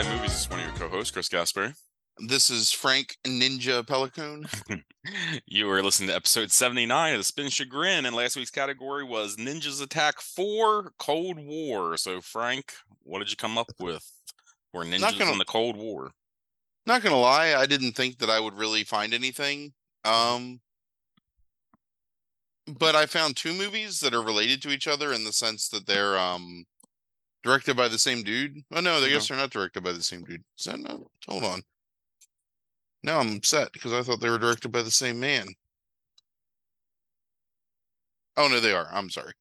Guys Movies. This is one of your co-hosts, Chris Gasper. This is Frank Ninja Pelican. you were listening to episode 79 of the Spin Chagrin, and last week's category was Ninjas Attack 4 Cold War. So, Frank, what did you come up with for ninjas gonna- in the Cold War? Not gonna lie, I didn't think that I would really find anything. Um, but I found two movies that are related to each other in the sense that they're um directed by the same dude. Oh no, I guess they're not directed by the same dude. Is that not? Hold on. Now I'm upset because I thought they were directed by the same man. Oh no, they are. I'm sorry.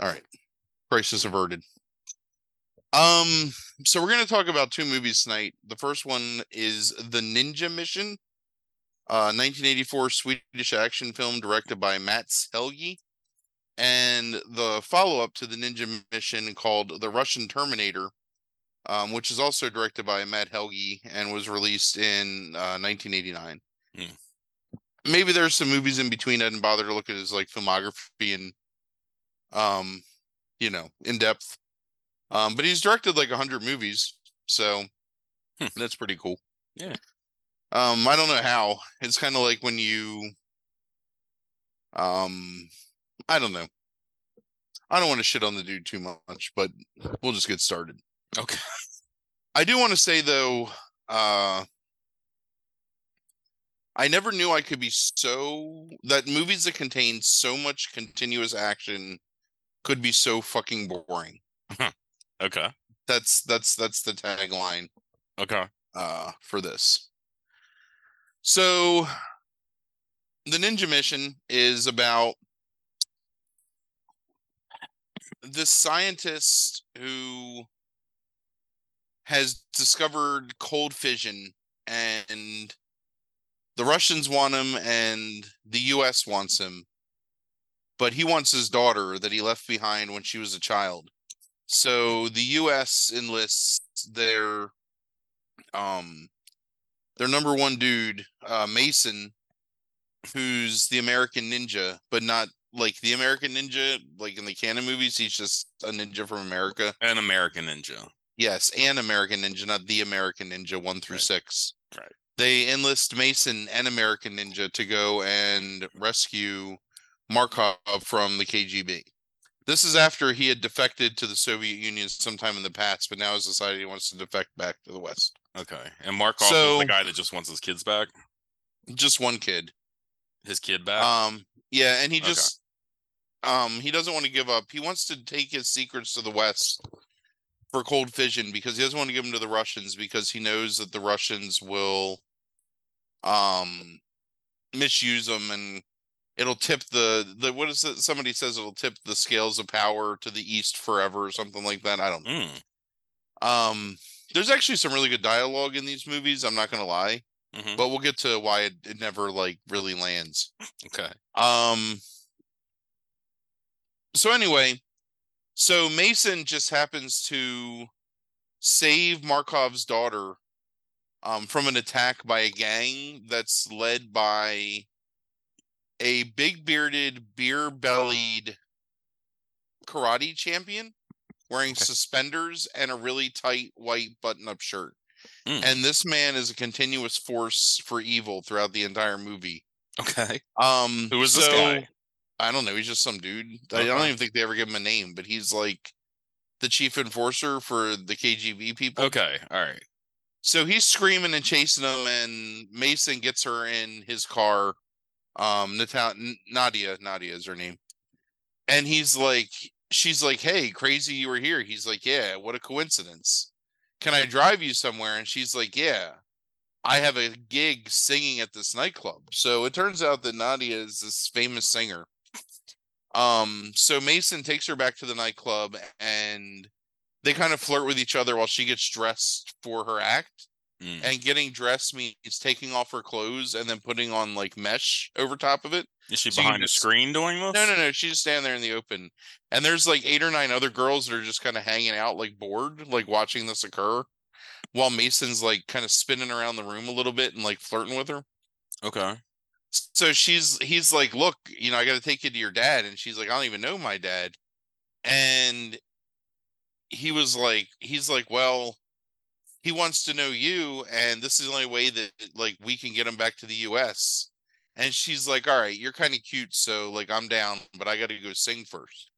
All right. Crisis averted. Um, so we're gonna talk about two movies tonight. The first one is The Ninja Mission, uh 1984 Swedish action film directed by Mats Helge. And the follow-up to the Ninja Mission called The Russian Terminator, um, which is also directed by Matt Helge and was released in uh 1989. Hmm. Maybe there's some movies in between I didn't bother to look at his like filmography and um you know in depth. Um, but he's directed like hundred movies, so Hmm. that's pretty cool. Yeah. Um, I don't know how. It's kind of like when you, um, I don't know. I don't want to shit on the dude too much, but we'll just get started. Okay. I do want to say though, uh, I never knew I could be so that movies that contain so much continuous action could be so fucking boring. Okay. That's that's that's the tagline Okay. uh for this. So the ninja mission is about this scientist who has discovered cold fission and the Russians want him and the US wants him but he wants his daughter that he left behind when she was a child. So the US enlists their um their number one dude uh Mason who's the American ninja but not like the American ninja like in the canon movies he's just a ninja from America An American Ninja. Yes, and American Ninja, not the American Ninja one through Right. six. Right. They enlist Mason and American Ninja to go and rescue Markov from the KGB. This is after he had defected to the Soviet Union sometime in the past, but now has decided he wants to defect back to the West. Okay. And Markov is the guy that just wants his kids back? Just one kid. His kid back? Um, yeah, and he just um he doesn't want to give up. He wants to take his secrets to the West for cold fission because he doesn't want to give them to the Russians because he knows that the Russians will um misuse them and it'll tip the the what is it somebody says it'll tip the scales of power to the east forever or something like that. I don't know. Mm. Um there's actually some really good dialogue in these movies, I'm not gonna lie. mhm, But we'll get to why it, it never like really lands. Okay. Um. So anyway, so Mason just happens to save Markov's daughter um, from an attack by a gang that's led by a big bearded, beer bellied karate champion wearing Okay. suspenders and a really tight white button up shirt. Mm. And this man is a continuous force for evil throughout the entire movie. Okay. Um, Who is this so- guy? I don't know. He's just some dude. I don't even think they ever give him a name, but he's like the chief enforcer for the KGB people. Okay. All right. So he's screaming and chasing them, and Mason gets her in his car. Um, Natal- Nadia, Nadia is her name, and he's like, she's like, "Hey, crazy, you were here." He's like, "Yeah, what a coincidence. Can I drive you somewhere?" And she's like, "Yeah." I have a gig singing at this nightclub. So it turns out that Nadia is this famous singer. Um, so Mason takes her back to the nightclub and they kind of flirt with each other while she gets dressed for her act. Mm. And getting dressed means taking off her clothes and then putting on like mesh over top of it. Is she so behind a just- screen doing this? No, no, no. She's just standing there in the open. And there's like eight or nine other girls that are just kind of hanging out, like bored, like watching this occur. While Mason's like kind of spinning around the room a little bit and like flirting with her. Okay. So she's he's like, look, you know, I got to take you to your dad, and she's like, I don't even know my dad, and he was like, he's like, well, he wants to know you, and this is the only way that like we can get him back to the U.S." And she's like, "All right, you're kind of cute, so like I'm down, but I got to go sing first.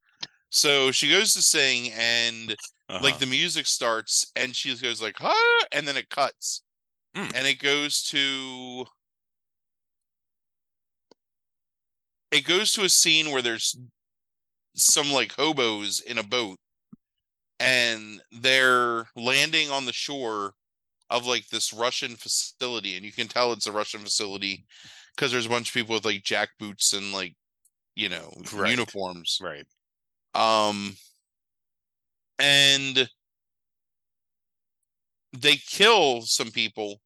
So she goes to sing, and Uh-huh. like the music starts, and she goes like, "Huh," and then it cuts, Mm. and it goes to it goes to a scene where there's some like hobos in a boat and they're landing on the shore of like this Russian facility and you can tell it's a Russian facility because there's a bunch of people with like jack boots and like you know Right. uniforms right. um and they kill some people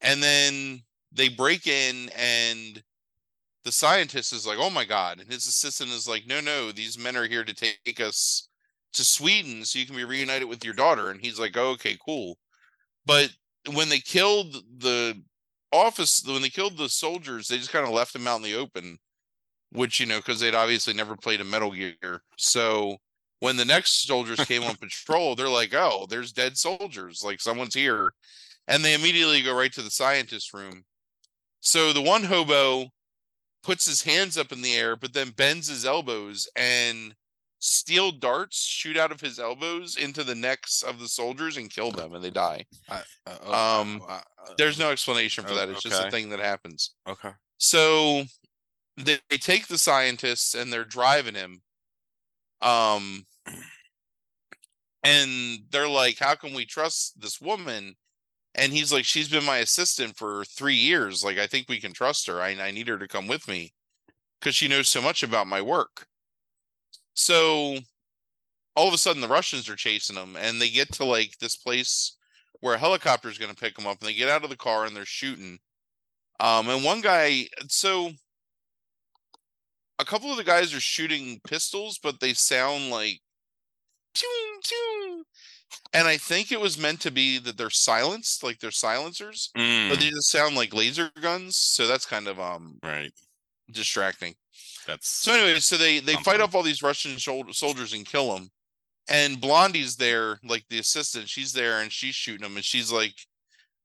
and then they break in and the scientist is like oh my god and his assistant is like no no these men are here to take us to sweden so you can be reunited with your daughter and he's like oh, okay cool. But when they killed the office when they killed the soldiers they just kind of left them out in the open which you know because they'd obviously never played a metal gear. So when the next soldiers came on patrol they're like oh there's dead soldiers like someone's here. And they immediately go right to the scientist room. So the one hobo puts his hands up in the air but then bends his elbows and steel darts shoot out of his elbows into the necks of the soldiers and kill them and they die Uh, uh, Um, uh, there's no explanation for Oh, that it's just a thing that happens okay. so they, they take the scientists and they're driving him. Um and they're like, How can we trust this woman? And he's like, She's been my assistant for three years. Like, I think we can trust her. I, I need her to come with me because she knows so much about my work. So all of a sudden the Russians are chasing them and they get to like this place where a helicopter is going to pick them up and they get out of the car and they're shooting. Um, and one guy, so a couple of the guys are shooting pistols, but they sound like "Pew, pew." And I think it was meant to be that they're silenced, like they're silencers, but Mm, they just sound like laser guns. So that's kind of um right. distracting. That's So anyway, so they they fight off all these Russian soldiers and kill them. And Blondie's there, like the assistant, she's there and she's shooting them, and she's like,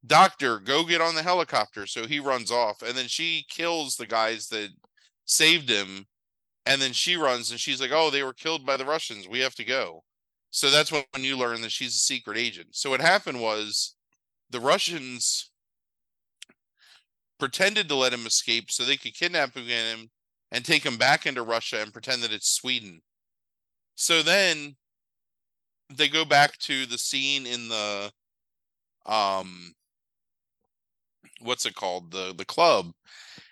"Doctor, go get on the helicopter." So he runs off, and then she kills the guys that saved him, and then she runs and she's like, "Oh, they were killed by the Russians. We have to go." So that's when you learn that she's a secret agent. So what happened was the Russians pretended to let him escape so they could kidnap him and take him back into Russia and pretend that it's Sweden. So then they go back to the scene in the um what's it called? The the club.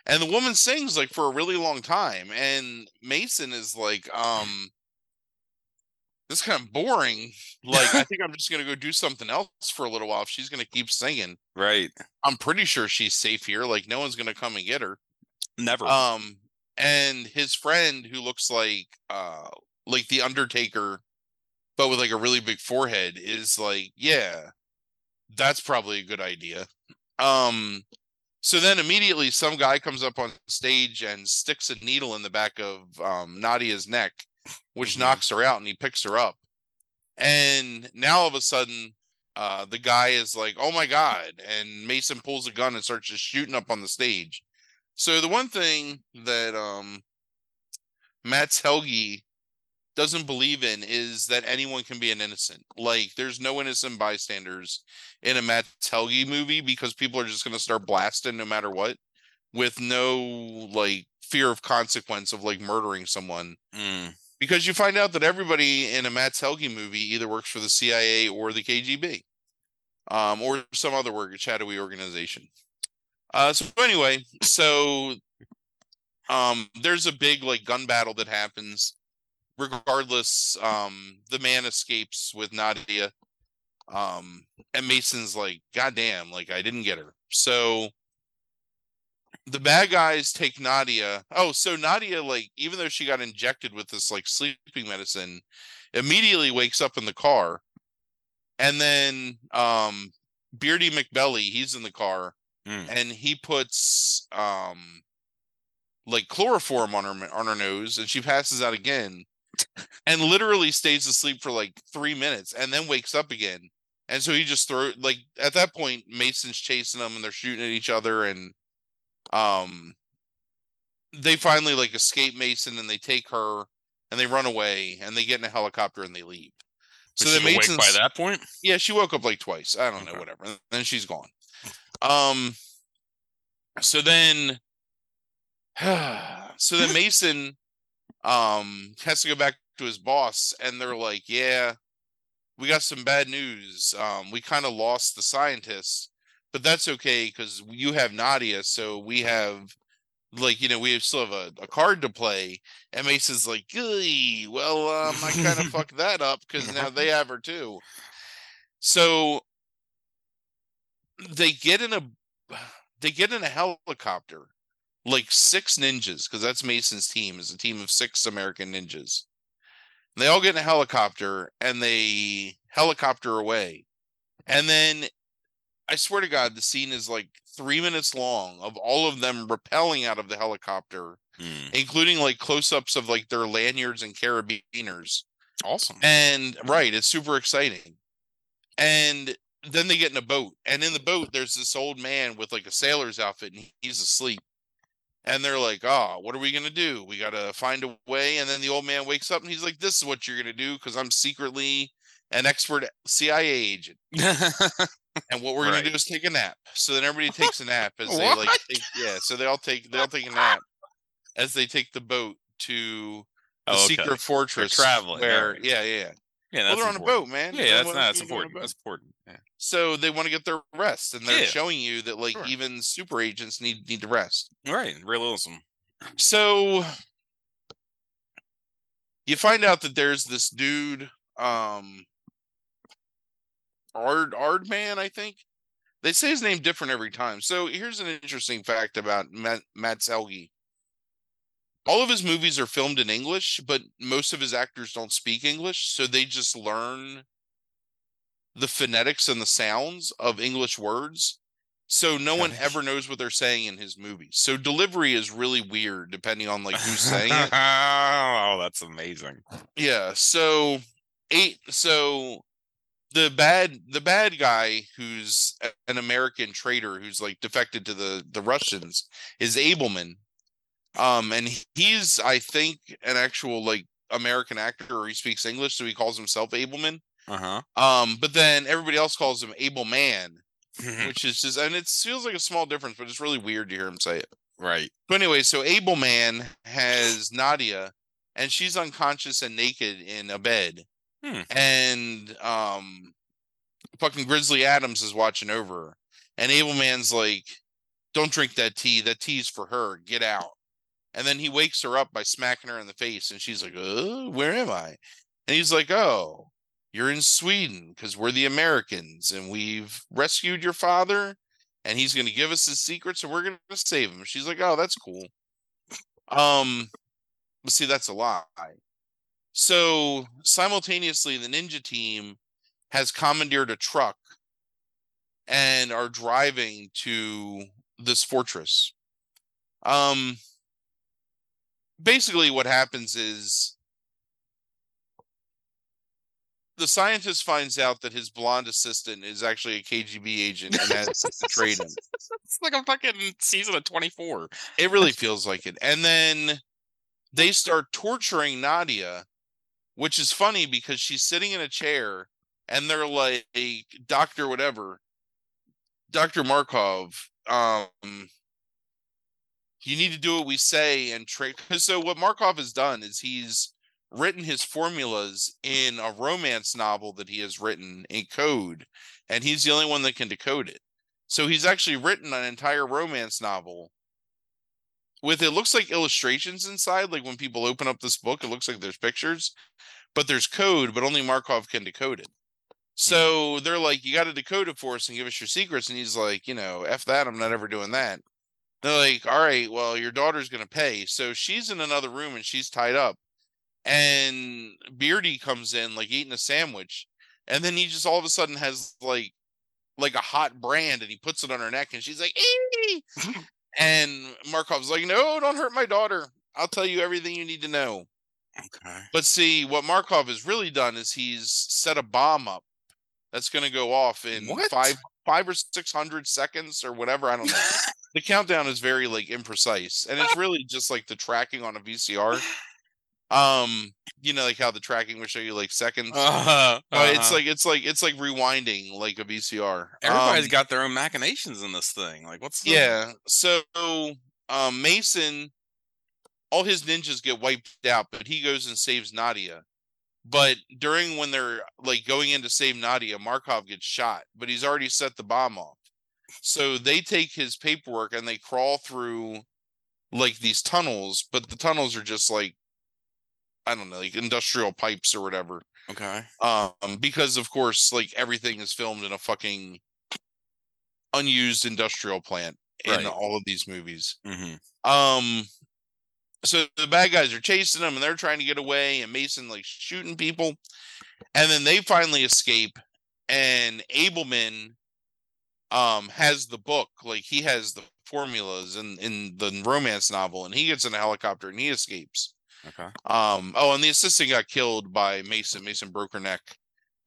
And the woman sings like for a really long time and Mason is like um this is kind of boring. Like I think I'm just going to go do something else for a little while if she's going to keep singing. right. I'm pretty sure she's safe here. Like no one's going to come and get her. Never. Um, and his friend who looks like uh like the Undertaker, but with like a really big forehead, is like, yeah, that's probably a good idea. Um, so then immediately some guy comes up on stage and sticks a needle in the back of um Nadia's neck, which Mhm. knocks her out, and he picks her up. And now all of a sudden, uh, the guy is like, "Oh my god!" And Mason pulls a gun and starts just shooting up on the stage. So the one thing that um Mats Helge doesn't believe in is that anyone can be an innocent. Like there's no innocent bystanders in a Matt Helge movie because people are just gonna start blasting no matter what with no like fear of consequence of like murdering someone. Mm, Because you find out that everybody in a Matt Helge movie either works for the CIA or the KGB. Um, or some other shadowy organization. Uh, so anyway, so um, there's a big like gun battle that happens. Regardless, um, the man escapes with Nadia. Um, and Mason's like, God damn, like I didn't get her. So the bad guys take Nadia. Oh, so Nadia, like, even though she got injected with this like sleeping medicine, immediately wakes up in the car. And then um Beardy McBelly, he's in the car mm. and he puts um like chloroform on her on her nose and she passes out again and literally stays asleep for like 3 minutes and then wakes up again And so he just throw like at that point, Mason's chasing them and they're shooting at each other and um they finally like escape Mason and they take her and they run away and they get in a helicopter and they leave. So So she then awake Mason's by that point. yeah, she woke up like twice. I don't know, whatever. And then she's gone. Um so then so then Mason um has to go back to his boss and they're like, "Yeah, we got some bad news. Um we kind of lost the scientist, but that's okay cuz you have Nadia, so we have like, you know, we still have a, a card to play." And Mason's like, "Gee, well, um I kind of fucked that up cuz now they have her too." So they get in a they get in a helicopter like six ninjas because that's mason's team is a team of six american ninjas they all get in a helicopter and they helicopter away and then i swear to god the scene is like three minutes long of all of them rappelling out of the helicopter Hmm. including like close-ups of like their lanyards and carabiners Awesome. and right, it's super exciting. And then they get in a boat, and in the boat, there's this old man with like a sailor's outfit, and he's asleep. And they're like, "Oh, what are we gonna do? We gotta find a way." And then the old man wakes up, and he's like, "This is what you're gonna do, because I'm secretly an expert CIA agent, and what we're gonna do is take a nap." So then everybody takes a nap as they like, take, yeah. So they all take they all take a nap as they take the boat to the Oh, okay. secret fortress traveling, Where, alright. yeah, yeah. Yeah, well, they're on a boat, man. Yeah, Then that's what not that's are you doing on a important. That's important. Yeah. So they want to get their rest, and they're Yeah. showing you that like Sure. even super agents need need to rest. Right, realism. So you find out that there's this dude, um, Ard Ardman, I think. They say his name different every time. So here's an interesting fact about Matt, Mats Helge. All of his movies are filmed in English, but most of his actors don't speak English, so they just learn the phonetics and the sounds of English words. So no one ever knows what they're saying in his movies. So delivery is really weird depending on like who's saying it. oh, that's amazing. Yeah. So eight. So the bad the bad guy who's an American traitor who's like defected to the the Russians is Abelman. Um, and he's I think an actual like American actor, or he speaks English, so he calls himself Abelman. Uh Um, but then everybody else calls him Able Man, which is just and it feels like a small difference, but it's really weird to hear him say it. right. But anyway, so Able Man has Nadia, and she's unconscious and naked in a bed, Hmm. and um, fucking Grizzly Adams is watching over her, and Able Man's like, "Don't drink that tea. That tea's for her. Get out." And then he wakes her up by smacking her in the face, and she's like, "Uh, where am I?" And he's like, "Oh, you're in Sweden because we're the Americans, and we've rescued your father." and he's going to give us his secrets and we're going to save him. She's like, "Oh, that's cool." Um but see that's a lie. So, simultaneously the ninja team has commandeered a truck and are driving to this fortress. Um basically what happens is the scientist finds out that his blonde assistant is actually a KGB agent and has to trade him. It's like a fucking season of 24. It really feels like it. And then they start torturing Nadia, which is funny because she's sitting in a chair and they're like, Doctor, whatever, Dr. Markov, um, you need to do what we say and trade. So, what Markov has done is he's written his formulas in a romance novel that he has written in code, and he's the only one that can decode it. So he's actually written an entire romance novel with it looks like illustrations inside. Like when people open up this book, it looks like there's pictures, but there's code, but only Markov can decode it. Hmm. So they're like, you got to decode it for us and give us your secrets. And he's like, you know, F that. I'm not ever doing that. They're like, all right, well, your daughter's going to pay. So she's in another room and she's tied up. And Beardy comes in, like eating a sandwich. And then he just all of a sudden has like, like a hot brand and he puts it on her neck and she's like, "Ee!" and Markov's like, no, don't hurt my daughter. I'll tell you everything you need to know. Okay. But see, what Markov has really done is he's set a bomb up that's going to go off in What? five five or six hundred seconds or whatever. I don't know. the countdown is very like imprecise, and it's really just like the tracking on a VCR. Um, you know, like how the tracking will show you like seconds. Uh-huh, but it's uh-huh. like it's like it's like rewinding like a VCR. everybody's Um, got their own machinations in this thing. Like, what's the... yeah. So um Mason, all his ninjas get wiped out, but he goes and saves Nadia. But during when they're like going in to save Nadia, Markov gets shot, but he's already set the bomb off. So they take his paperwork and they crawl through like these tunnels, but the tunnels are just like I don't know, like industrial pipes or whatever. Okay. Um, because of course, like everything is filmed in a fucking unused industrial plant in Right. all of these movies. hmm Um, so the bad guys are chasing them and they're trying to get away, and Mason like shooting people, and then they finally escape, and Abelman um has the book, like he has the formulas in in the romance novel, and he gets in a helicopter and he escapes. Okay. Um, oh, and the assistant got killed by Mason. Mason broke her neck.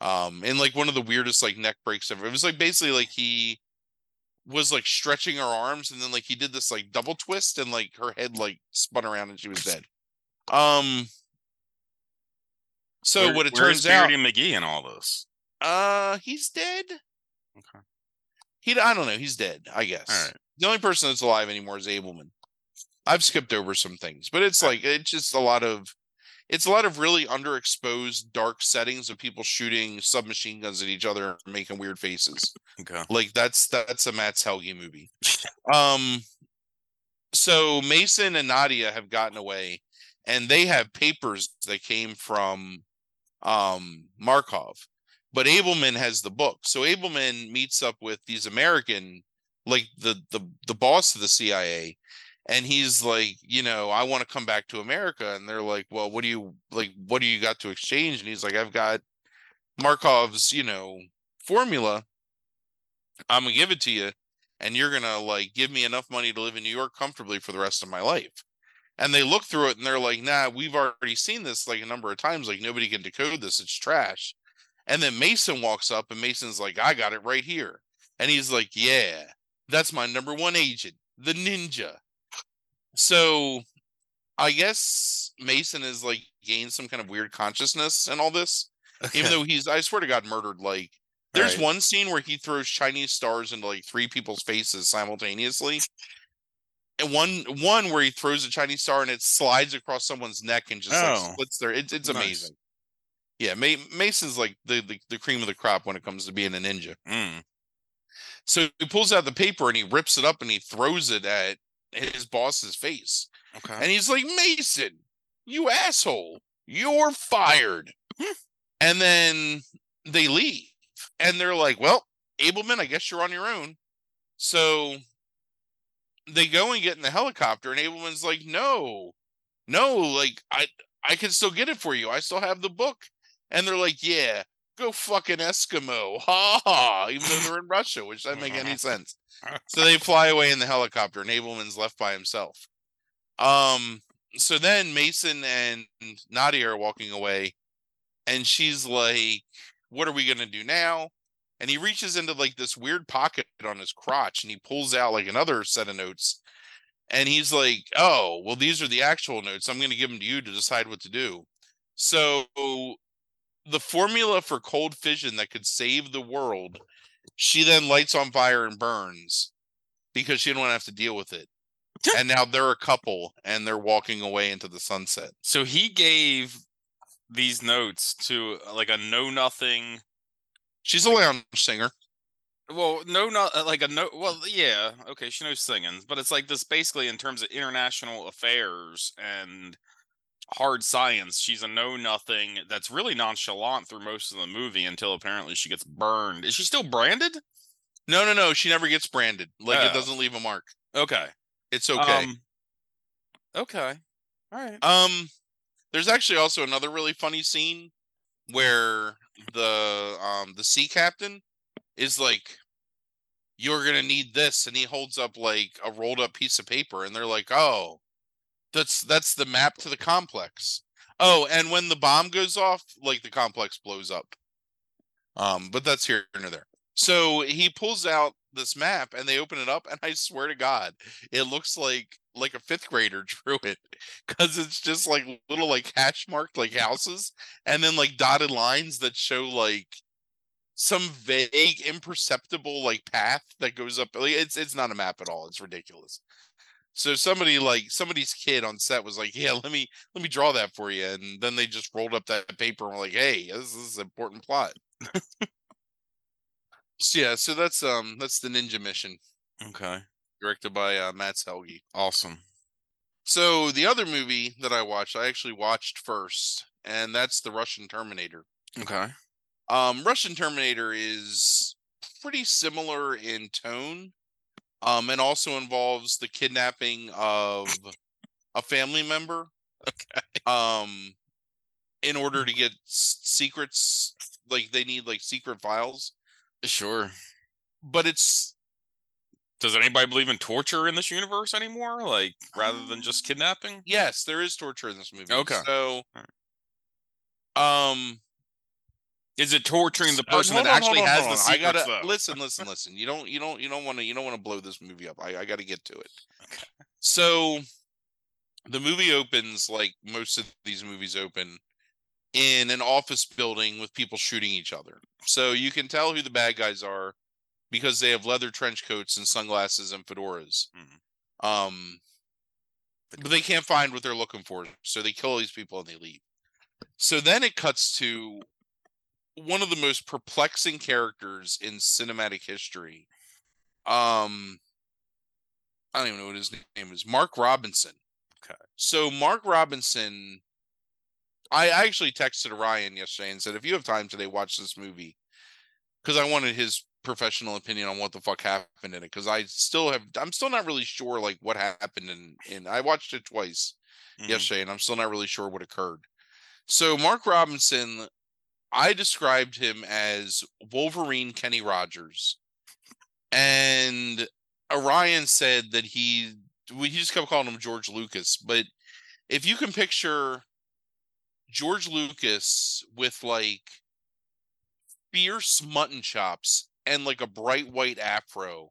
Um, And like one of the weirdest like neck breaks ever. It was like basically like he was like stretching her arms and then like he did this like double twist and like her head like spun around and she was dead. Um so Where- what it turns out Beardy McGee and all this? uh he's dead. Okay. He I don't know, he's dead, I guess. All right. The only person that's alive anymore is Abelman. I've skipped over some things, but it's like it's just a lot of it's a lot of really underexposed dark settings of people shooting submachine guns at each other and making weird faces. Okay. Like that's that's a Mats Helge movie. Um so Mason and Nadia have gotten away and they have papers that came from um Markov. But Abelman has the book. So Abelman meets up with these American like the the the boss of the CIA and he's like, you know, I want to come back to America and they're like, well, what do you like what do you got to exchange? And he's like, I've got Markov's, you know, formula. I'm gonna give it to you, and you're gonna like give me enough money to live in New York comfortably for the rest of my life. And they look through it and they're like, nah, we've already seen this like a number of times. Like nobody can decode this. It's trash. And then Mason walks up and Mason's like, I got it right here. And he's like, Yeah, that's my number one agent, the ninja. So I guess Mason is like gained some kind of weird consciousness and all this even though he's I swear to God murdered like there's Right. one scene where he throws Chinese stars into like three people's faces simultaneously. And one one where he throws a Chinese star and it slides across someone's neck and just Oh. like splits their it's it's Nice. amazing. Yeah, Ma- Mason's like the, the the cream of the crop when it comes to being a ninja. Mm. So he pulls out the paper and he rips it up and he throws it at his boss's face. Okay. And he's like, Mason, you asshole, you're fired. Hmm. and then they leave. And they're like, well, Abelman, I guess you're on your own. So they go and get in the helicopter, and Abelman's like, no, no, like, I, I can still get it for you. I still have the book. And they're like, yeah, go fucking Eskimo. Ha ha. Even though they're in Russia, which doesn't make any sense. So they fly away in the helicopter, and Abelman's left by himself. Um, so then Mason and Nadia are walking away, and she's like, What are we gonna do now? And he reaches into like this weird pocket on his crotch and he pulls out like another set of notes. And he's like, Oh, well, these are the actual notes. I'm gonna give them to you to decide what to do. So the formula for cold fission that could save the world, she then lights on fire and burns because she didn't want to have to deal with it. and now they're a couple and they're walking away into the sunset. So he gave these notes to uh, like a know nothing. She's a lounge singer. Well, no, not uh, like a no. Well, yeah, okay, she knows singing, but it's like this basically in terms of international affairs and hard science. She's a know nothing that's really nonchalant through most of the movie until apparently she gets burned. Is she still branded? No, no, no. She never gets branded. Like it Oh. doesn't leave a mark. Okay. It's okay. Um, okay. All right. Um, there's actually also another really funny scene where the um the sea captain is like, "You're gonna need this," and he holds up like a rolled up piece of paper, and they're like, "Oh, that's that's the map to the complex." Oh, and when the bomb goes off, like the complex blows up. Um, but that's here and there. So he pulls out this map and they open it up, and I swear to God, it looks like like a fifth grader drew it because it's just like little like hash marked like houses and then like dotted lines that show like some vague imperceptible like path that goes up like it's it's not a map at all it's ridiculous so somebody like somebody's kid on set was like yeah let me let me draw that for you and then they just rolled up that paper and were like hey this is an important plot so yeah so that's um that's the ninja mission Okay. directed by uh, mats helge Awesome. so the other movie that i watched i actually watched first and that's the russian terminator Okay. Um, Russian Terminator is pretty similar in tone, um, and also involves the kidnapping of a family member. Okay. Um, in order to get s- secrets, like they need like secret files, Sure. but it's Does anybody believe in torture in this universe anymore? Like rather than just kidnapping? yes, there is torture in this movie. Okay. so, um, Is it torturing the Uh, person hold that on, actually hold on, has hold the on. I secrets? gotta though? listen, listen, listen. You don't, you don't, you don't want to, you don't want to blow this movie up. I, I got to get to it. Okay. So, the movie opens like most of these movies open in an office building with people shooting each other. So you can tell who the bad guys are because they have leather trench coats and sunglasses and fedoras. Mhm. Um, but they can't find what they're looking for, so they kill these people and they leave. So then it cuts to one of the most perplexing characters in cinematic history. Um, I don't even know what his name is. Mark Robinson. Okay. So Mark Robinson, I actually texted Ryan yesterday and said, if you have time today, watch this movie because I wanted his professional opinion on what the fuck happened in it. Because I still have, I'm still not really sure like what happened in. In I watched it twice Mhm. yesterday, and I'm still not really sure what occurred. So Mark Robinson, I described him as Wolverine Kenny Rogers, and Orion said that he we he just kept calling him George Lucas. But if you can picture George Lucas with like fierce mutton chops and like a bright white afro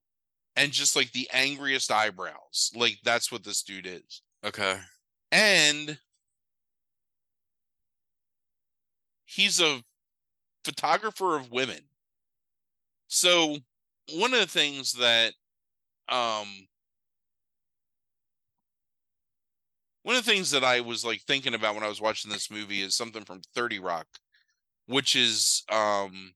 and just like the angriest eyebrows, like that's what this dude is Okay. and he's a photographer of women. So one of the things that um one of the things that I was like thinking about when I was watching this movie is something from 30 Rock, which is um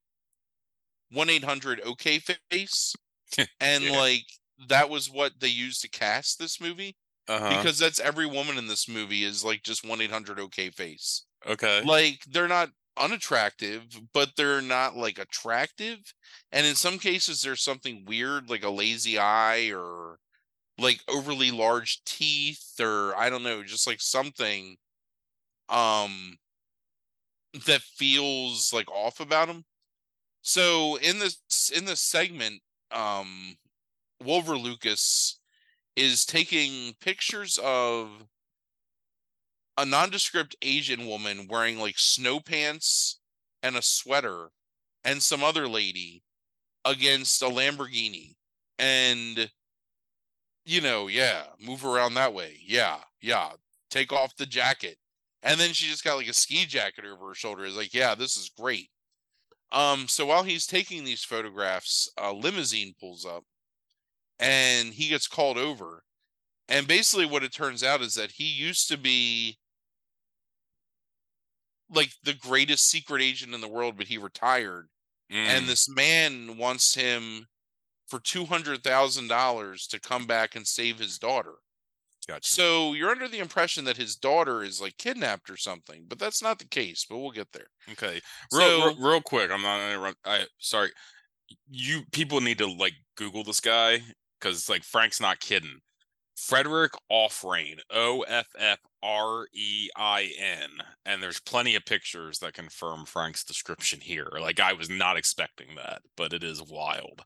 1-800 OK Face. and Yeah. like that was what they used to cast this movie Uh-huh. because that's every woman in this movie is like just 1-800 OK Face okay. like they're not unattractive but they're not like attractive and in some cases there's something weird like a lazy eye or like overly large teeth or i don't know just like something um that feels like off about them so in this in this segment um wolver lucas is taking pictures of a nondescript Asian woman wearing like snow pants and a sweater and some other lady against a Lamborghini. And, you know, yeah, move around that way. Yeah, yeah. Take off the jacket. And then she just got like a ski jacket over her shoulder. It's like, yeah, this is great. Um, so while he's taking these photographs, a limousine pulls up and he gets called over. And basically, what it turns out is that he used to be like the greatest secret agent in the world, but he retired. And Mm. this man wants him for two hundred thousand dollars to come back and save his daughter. Gotcha. So you're under the impression that his daughter is like kidnapped or something, but that's not the case. But we'll get there. Okay. Real, So real, real quick. I'm not. gonna run- I sorry. You people need to like Google this guy because like Frank's not kidding. Frederick Offrein, O F F R E I N, and there's plenty of pictures that confirm Frank's description here. Like I was not expecting that, but it is wild.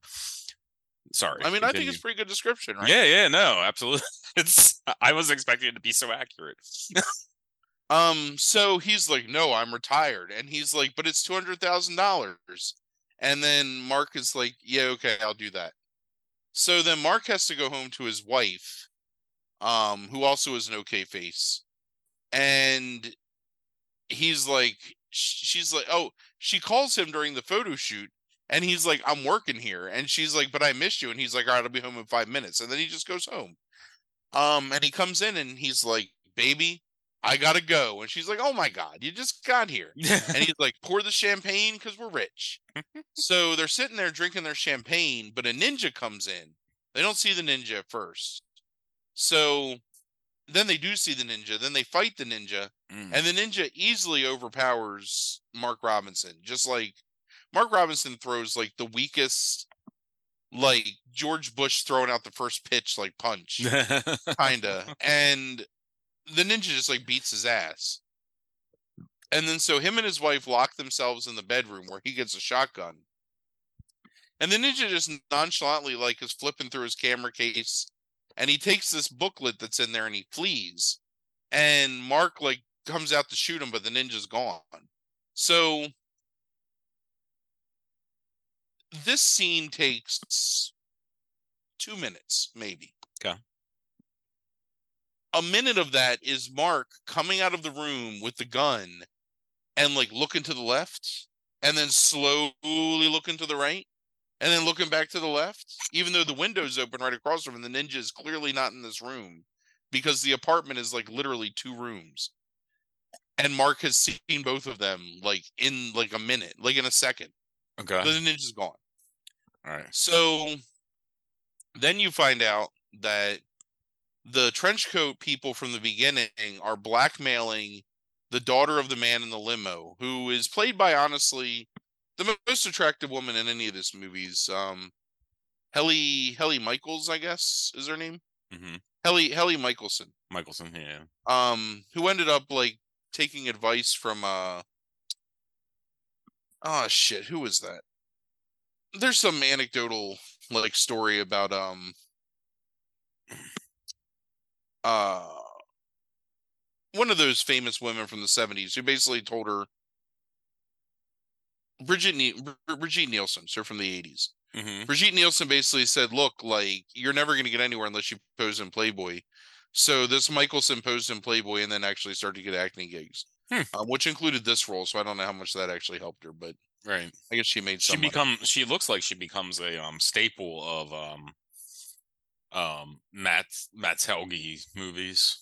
Sorry. I mean, I think it's a pretty good description, right? Yeah, yeah, no, absolutely. It's I was expecting it to be so accurate. Um, so he's like, No, I'm retired. And he's like, But it's two hundred thousand dollars. And then Mark is like, "Yeah, okay, I'll do that." So then Mark has to go home to his wife, um, who also is an okay face, and he's like, she's like, "Oh," she calls him during the photo shoot, and he's like, "I'm working here," and she's like, "But I missed you," and he's like, "All right, I'll be home in five minutes," and then he just goes home. Um, and he comes in and he's like, "Baby, I gotta go," and she's like, "Oh my god, you just got here," and he's like, "Pour the champagne because we're rich." so they're sitting there drinking their champagne, but a ninja comes in. They don't see the ninja at first, so then they do see the ninja. Then they fight the ninja, Mm. and the ninja easily overpowers Mark Robinson. Just like Mark Robinson throws like the weakest, like George Bush throwing out the first pitch, like punch, kinda. and the ninja just like beats his ass. And then so him and his wife lock themselves in the bedroom where he gets a shotgun. And the ninja just nonchalantly like is flipping through his camera case and he takes this booklet that's in there and he flees. And Mark like comes out to shoot him, but the ninja's gone. So this scene takes two minutes, maybe. Okay. A minute of that is Mark coming out of the room with the gun and like looking to the left and then slowly looking to the right and then looking back to the left, even though the window's open right across from him, the ninja is clearly not in this room because the apartment is like literally two rooms. And Mark has seen both of them like in like a minute, like in a second. okay. The ninja's gone. All right. So then you find out that the trench coat people from the beginning are blackmailing the daughter of the man in the limo, who is played by honestly the most attractive woman in any of this movies. Um, Helle Helle Michaels, I guess, is her name. hmm Helle Helle Michaelsen, Michaelsen. Yeah. um, who ended up like taking advice from uh oh shit, who was that? There's some anecdotal like story about um uh one of those famous women from the 70s who basically told her Bridget ne- Brigitte Nielsen, so from the 80s. hmm Brigitte Nielsen basically said, "Look, like you're never going to get anywhere unless you pose in Playboy." So this Michaelsen posed in Playboy and then actually started to get acting gigs, Hmm. um, which included this role. So I don't know how much that actually helped her, but Right. I guess she made She money. become. She looks like she becomes a um staple of um um Matt Mats Helge movies.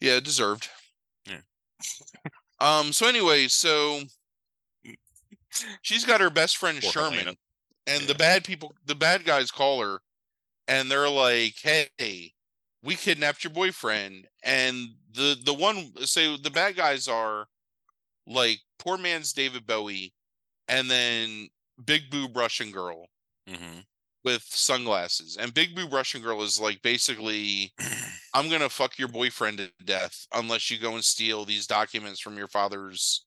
yeah, deserved. Yeah. Um. So anyway, so she's got her best friend Poor Sherman, Helena. and Yeah. the bad people, the bad guys call her, and they're like, "Hey, we kidnapped your boyfriend." And the the one, so the bad guys are like poor man's David Bowie, and then Big Boob Russian Girl hmm with sunglasses. And Big Boob Russian Girl is like basically, I'm gonna fuck your boyfriend to death unless you go and steal these documents from your father's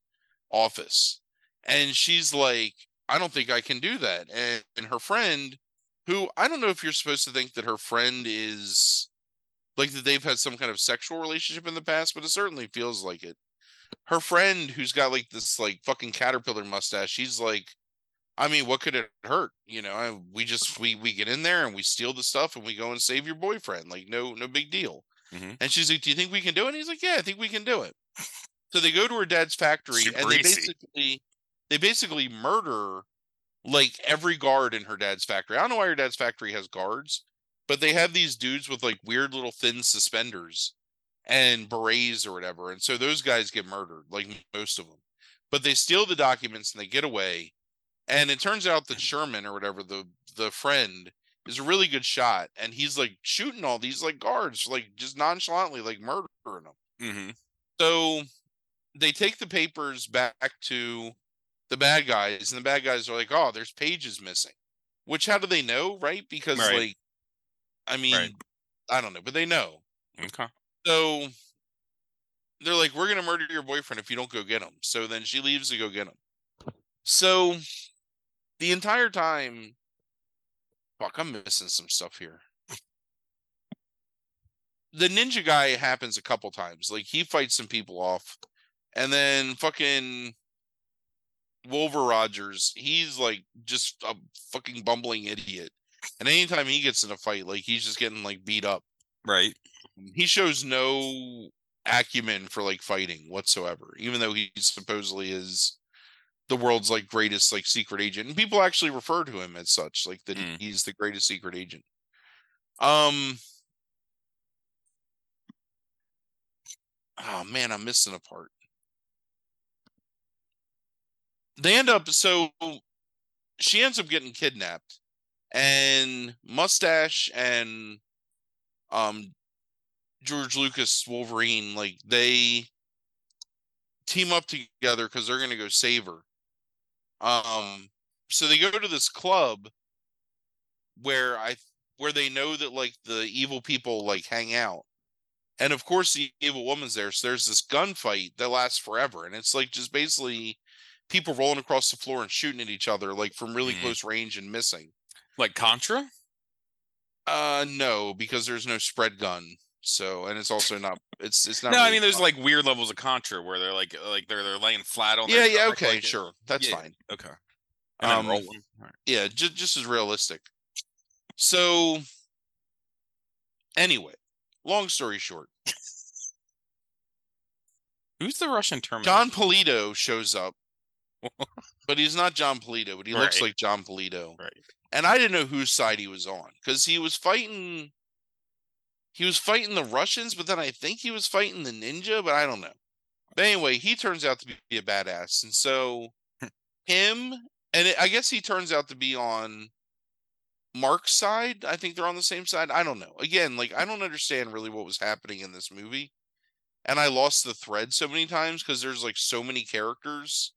office. And she's like, I don't think I can do that. And, and her friend, who I don't know if you're supposed to think that her friend is like that they've had some kind of sexual relationship in the past, but it certainly feels like it. Her friend, who's got like this like fucking caterpillar mustache, she's like, I mean, what could it hurt? You know, I, we just we we get in there and we steal the stuff and we go and save your boyfriend. Like, no, no big deal. Mhm. And she's like, "Do you think we can do it?" And he's like, "Yeah, I think we can do it." So they go to her dad's factory Super and they easy. basically they basically murder like every guard in her dad's factory. I don't know why her dad's factory has guards, but they have these dudes with like weird little thin suspenders and berets or whatever. And so those guys get murdered, like most of them. But they steal the documents and they get away. And it turns out that Sherman or whatever, the the friend, is a really good shot. And he's like shooting all these like guards, like just nonchalantly, like murdering them. hmm So they take the papers back to the bad guys, and the bad guys are like, "Oh, there's pages missing." Which how do they know, right? Because Right. like, I mean, Right. I don't know, but they know. Okay. So they're like, "We're gonna murder your boyfriend if you don't go get him." So then she leaves to go get him. So the entire time, fuck, I'm missing some stuff here. The ninja guy happens a couple times. Like he fights some people off, and then fucking Wolver Rogers, he's like just a fucking bumbling idiot. And anytime he gets in a fight, like he's just getting like beat up. Right. He shows no acumen for like fighting whatsoever, even though he supposedly is the world's like greatest like secret agent. And people actually refer to him as such, like that Mm. he's the greatest secret agent. Um Oh man, I'm missing a part. They end up so she ends up getting kidnapped and Mustache and um George Lucas Wolverine like they team up together cuz they're going to go save her. Um so they go to this club where I where they know that like the evil people like hang out. And of course the evil woman's there. So there's this gunfight that lasts forever and it's like just basically people rolling across the floor and shooting at each other like from really Mhm. close range and missing. Like Contra? Uh no, because there's no spread gun. So and it's also not it's it's not No, I mean there's fun. like weird levels of Contra where they're like like they're they're laying flat on Yeah, yeah, stomach, okay, like, sure. That's yeah. fine. Okay. Um, rolling. Yeah, just just as realistic. So anyway, long story short, Who's the Russian Terminator? Jon Polito shows up. but he's not Jon Polito, but he looks like Jon Polito. Right. And I didn't know whose side he was on cuz he was fighting he was fighting the Russians, but then I think he was fighting the ninja, but I don't know. But anyway, he turns out to be a badass. And so him and it, I guess he turns out to be on Mark's side. I think they're on the same side. I don't know. Again, like I don't understand really what was happening in this movie. And I lost the thread so many times because there's like so many characters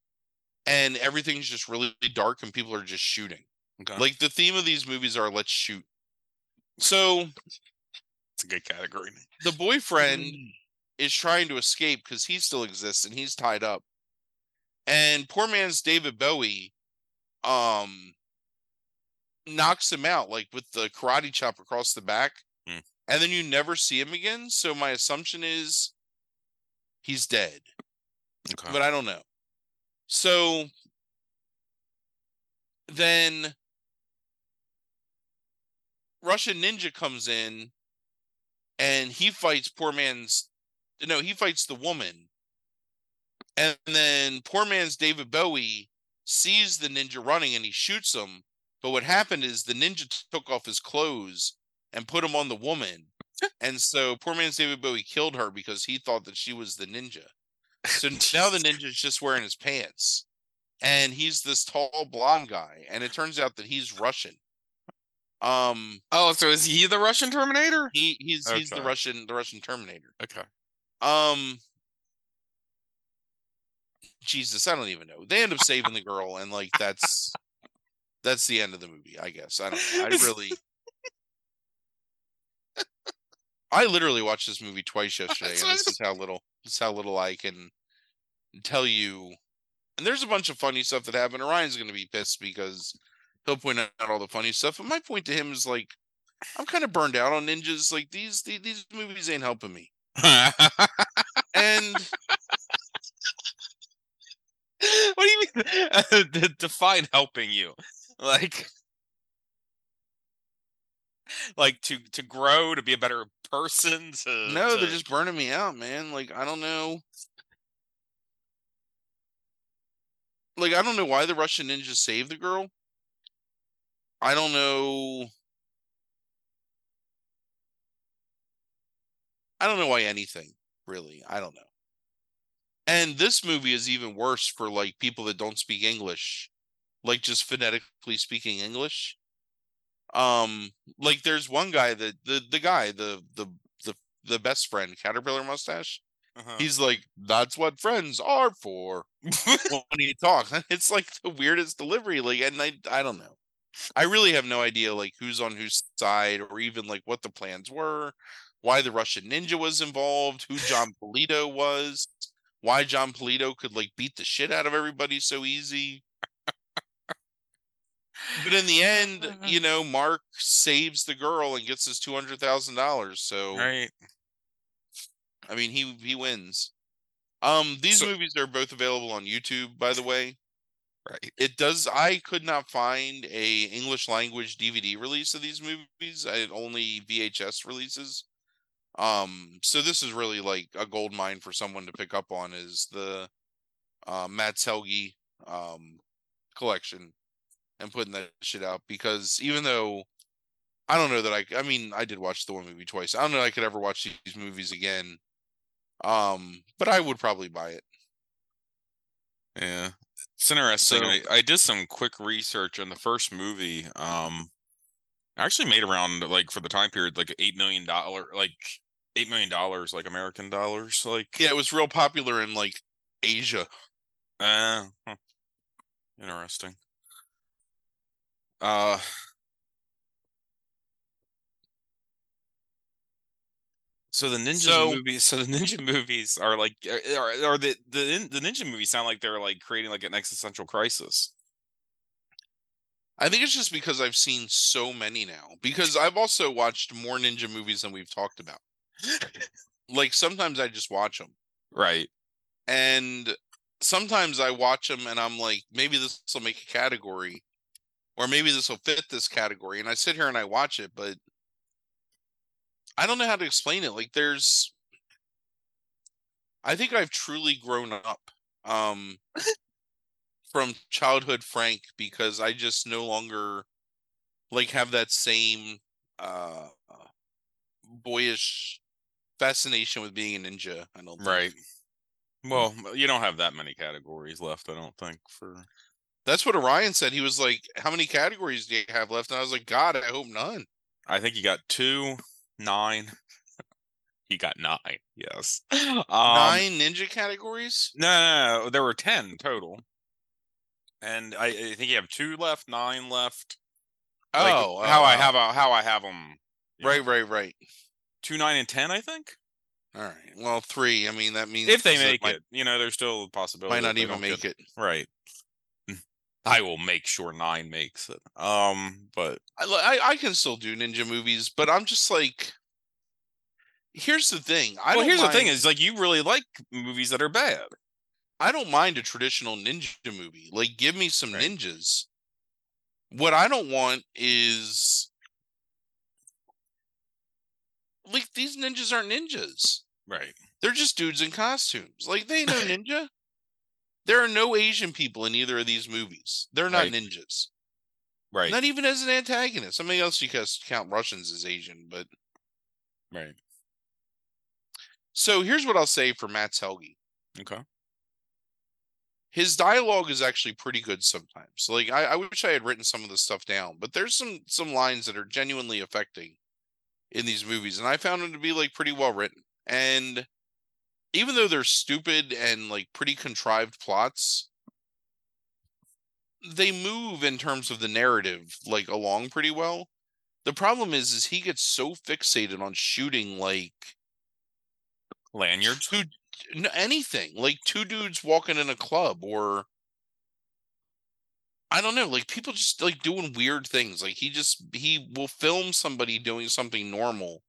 and everything's just really dark and people are just shooting. Okay. Like the theme of these movies are let's shoot. So it's a good category. the boyfriend is trying to escape because he still exists and he's tied up. And poor man's David Bowie um knocks him out like with the karate chop across the back. Hmm. And then you never see him again. So my assumption is he's dead. Okay. But I don't know. So then Russian Ninja comes in and he fights poor man's no, he fights the woman. And then poor man's David Bowie sees the ninja running and he shoots him. But what happened is the ninja took off his clothes and put him on the woman. and so poor man's David Bowie killed her because he thought that she was the ninja. So now the ninja's just wearing his pants. And he's this tall blonde guy. And it turns out that he's Russian. Um oh, so is he the Russian Terminator? he he's he's the Russian the Russian Terminator. Okay. Um Jesus, I don't even know. They end up saving the girl and like that's that's the end of the movie, I guess. I don't I really I literally watched this movie twice yesterday, and this is how little how little I can tell you. And there's a bunch of funny stuff that happened. Orion's gonna be pissed because he'll point out all the funny stuff. And my point to him is like, I'm kind of burned out on ninjas. Like these these, these movies ain't helping me. And what do you mean? Define helping you, like, like to to grow, to be a better person. To no, to- they're just burning me out, man. Like I don't know. Like I don't know why the Russian ninja saved the girl. I don't know. I don't know why anything, really. I don't know. And this movie is even worse for like people that don't speak English, like just phonetically speaking English. Um, like there's one guy that the the guy the the the the best friend caterpillar mustache. Uh-huh. He's like, that's what friends are for. when he talks, it's like the weirdest delivery. Like, and I I don't know. I really have no idea like who's on whose side or even like what the plans were, why the Russian ninja was involved, who Jon Polito was, why Jon Polito could like beat the shit out of everybody so easy. But in the end, you know, Mark saves the girl and gets his two hundred thousand dollars. So right. I mean, he he wins. Um, these So- movies are both available on YouTube, by the way. Right. It does. I could not find a English language DVD release of these movies. I had only VHS releases. Um, so this is really like a gold mine for someone to pick up on is the uh, Mats Helge um collection and putting that shit out because even though I don't know that I I mean I did watch the one movie twice. I don't know I could ever watch these movies again. Um, but I would probably buy it. Yeah. It's interesting. So- I, I did some quick research on the first movie. Um I actually made around like for the time period like eight million dollar like eight million dollars like American dollars. Like Yeah, it was real popular in like Asia. Uh, huh. interesting. Uh, so the ninja So- movies. So the ninja movies are like, are, are, are the the the ninja movies sound like they're like creating like an existential crisis. I think it's just because I've seen so many now. Because I've also watched more ninja movies than we've talked about. like sometimes I just watch them, Right. and sometimes I watch them and I'm like, maybe this will make a category, or maybe this will fit this category. And I sit here and I watch it, but I don't know how to explain it. Like there's, I think I've truly grown up. Um, from childhood Frank because I just no longer like have that same uh boyish fascination with being a ninja. I don't think. Right. Well, you don't have that many categories left, I don't think. For That's what Orion said. He was like, "How many categories do you have left?" And I was like, "God, I hope none." I think you got two, nine. you got nine. Yes. Um, Nine ninja categories. No, no, no, there were ten total, and I, I think you have two left, nine left. Like, oh, how oh, I oh. have a, how I have them. right, right, right. two, nine, and ten. I think All right. Well, three. I mean, that means if they make might, it, you know, there's still a possibility. might not even make it. Right. I will make sure nine makes it. Um, but I, I I can still do ninja movies, but I'm just like, here's the thing. I well, don't here's the thing: is like you really like movies that are bad. I don't mind a traditional ninja movie. Like, give me some Right. ninjas. What I don't want is like these ninjas aren't ninjas. Right. They're just dudes in costumes. Like they ain't no ninja. There are no Asian people in either of these movies. They're not Right. ninjas. Right. Not even as an antagonist. Something else you can count Russians as Asian, but right. so here's what I'll say for Matt Helge. Okay. his dialogue is actually pretty good sometimes. Like I, I wish I had written some of the stuff down, but there's some some lines that are genuinely affecting in these movies, and I found them to be like pretty well written. And even though they're stupid and like pretty contrived plots, they move in terms of the narrative like along pretty well. The problem is, is he gets so fixated on shooting like Lanyards. two anything like two dudes walking in a club or I don't know, like people just like doing weird things. Like he just he will film somebody doing something normal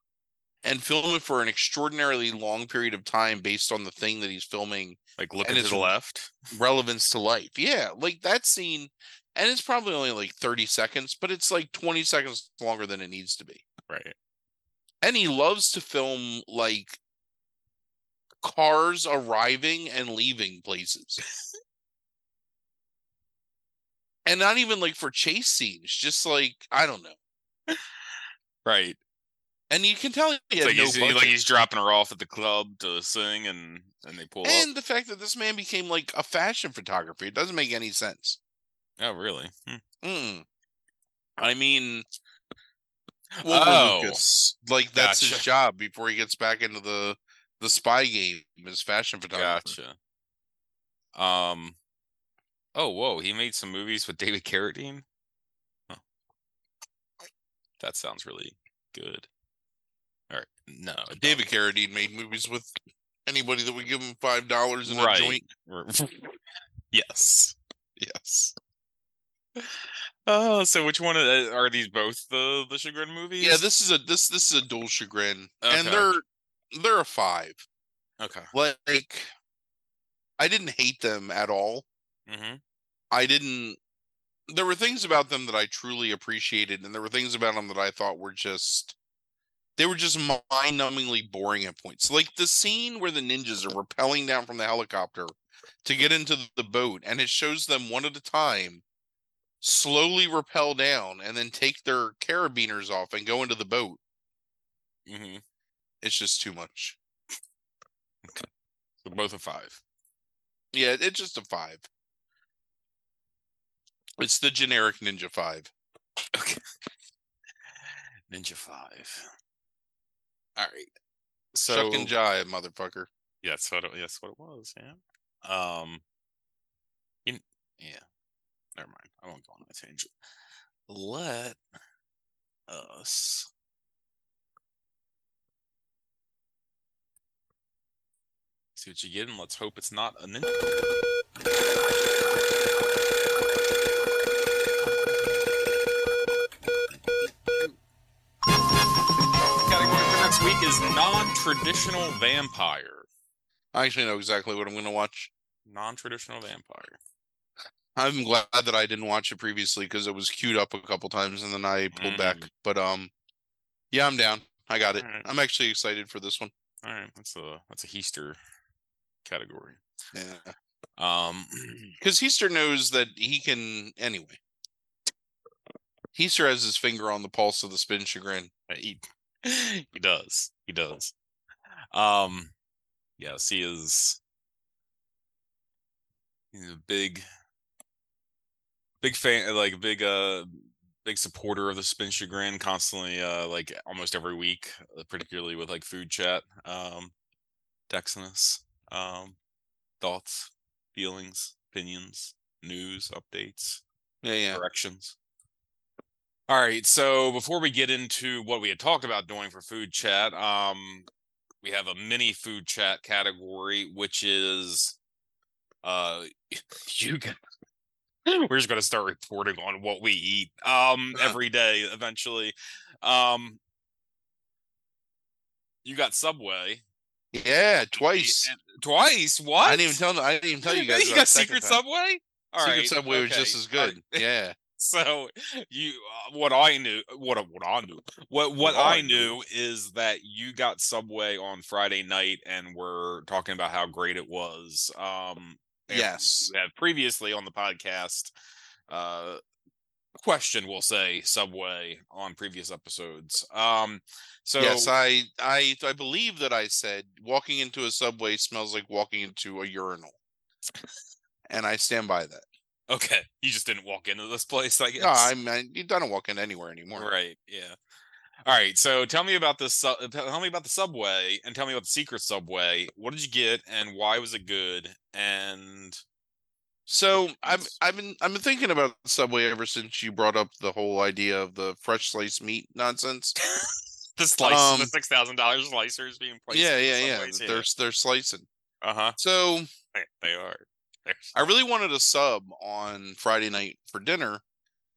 and film it for an extraordinarily long period of time based on the thing that he's filming Like looking to the left. relevance to life. Yeah, like that scene and it's probably only like 30 seconds, but it's like 20 seconds longer than it needs to be. Right. And he loves to film like cars arriving and leaving places. and not even like for chase scenes, just like I don't know. Right. And you can tell he had like, no he's, like he's dropping her off at the club to sing, and and they pull and the fact that this man became like a fashion photographer, it doesn't make any sense. up. Oh, really? Hmm. Mm. I mean, Wilbur Oh, Lucas, like that's his job before he gets back into the the spy game as fashion photographer. Gotcha. Um. Oh, whoa! He made some movies with David Carradine. Huh. That sounds really good. No, David Carradine made movies with anybody that would give him five dollars in Right. a joint. yes. Yes. Oh, so which one are, are these? Both the the Chagrin movies? Yeah, this is a this this is a dual chagrin, and Okay. they're they're a five. Okay. Like, I didn't hate them at all. Mm-hmm. I didn't. There were things about them that I truly appreciated, and there were things about them that I thought were just. They were just mind-numbingly boring at points. Like the scene where the ninjas are rappelling down from the helicopter to get into the boat, and it shows them one at a time slowly rappel down and then take their carabiners off and go into the boat. Mm-hmm. It's just too much. So both a five. Yeah, it's just a five. It's the generic Ninja Five. Okay. Ninja Five. All right. So, Chuck and Jive, motherfucker. yeah, that's what it, that's what it was. Yeah. Um. In, yeah. Never mind. I won't go on that tangent. Let us. See what you get, and let's hope it's not a. is non-traditional vampire. I actually know exactly what I'm going to watch. Non-traditional vampire. I'm glad that I didn't watch it previously because it was queued up a couple times and then I pulled back. Mm. But um, yeah, I'm down. I got it. Alright. I'm actually excited for this one. All right, that's a that's a Heaster category. Yeah, Um, because Heaster knows that he can anyway. Heaster has his finger on the pulse of the spin chagrin. he he does he does. Um, yes, he is. He's a big, big fan, like big uh, big supporter of the spin chagrin. Constantly, uh, like almost every week, uh, particularly with like food chat. Um, Dexinus, um, thoughts, feelings, opinions, news, updates. Yeah, yeah. corrections. All right, so before we get into what we had talked about doing for food chat, um, we have a mini food chat category, which is uh you can we're just gonna start reporting on what we eat um every day eventually. Um you got Subway. Yeah, twice. Twice? What? I didn't even tell. I didn't even tell you guys. you got Secret time. Subway? All Secret right, Subway was just as good. right. Yeah. So you, uh, what I knew, what what I knew, what what I knew is that you got Subway on Friday night, and we're talking about how great it was. Um, Yes. previously on the podcast, uh, question we'll say Subway on previous episodes. Um, so yes, I, I, I believe that I said walking into a subway smells like walking into a urinal, and I stand by that. Okay, you just didn't walk into this place, I guess. No, I'm. You don't walk in anywhere anymore. Right. Yeah. All right. So tell me about this. Su- tell me about the subway, and tell me about the secret subway. What did you get, and why was it good? And So I've I've been I've been thinking about the Subway ever since you brought up the whole idea of the fresh sliced meat nonsense. the slice, the Um, six thousand dollars slicers being placed. yeah, yeah, yeah. They're they're slicing. uh huh. So they are. I really wanted a sub on Friday night for dinner,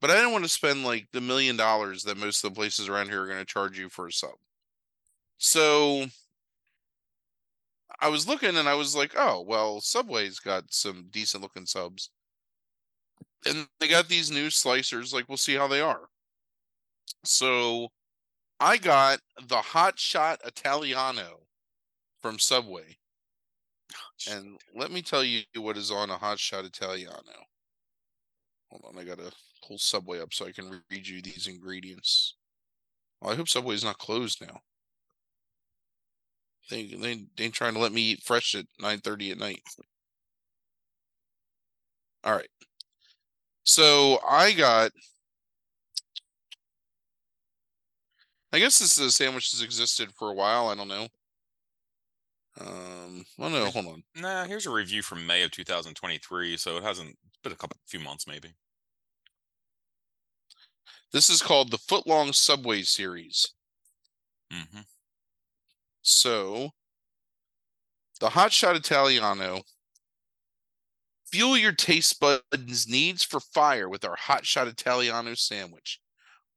but I didn't want to spend like the million dollars that most of the places around here are going to charge you for a sub. So I was looking and I was like, oh, well, Subway's got some decent looking subs. And they got these new slicers, like we'll see how they are. So I got the Hot Shot Italiano from Subway. And let me tell you what is on a hot shot Italiano. Hold on, I gotta pull Subway up so I can read you these ingredients. Well, I hope Subway's not closed now. They they they ain't trying to let me eat fresh at nine thirty at night. All right. So I got. I guess this is a sandwich that's existed for a while. I don't know. Um. Oh no, hold on. Nah. Here's a review from May of 2023, so it hasn't been a couple few months maybe. This is called the Footlong Subway series. Mm-hmm. So, the Hot Shot Italiano. Fuel your taste buds' needs for fire with our Hot Shot Italiano sandwich.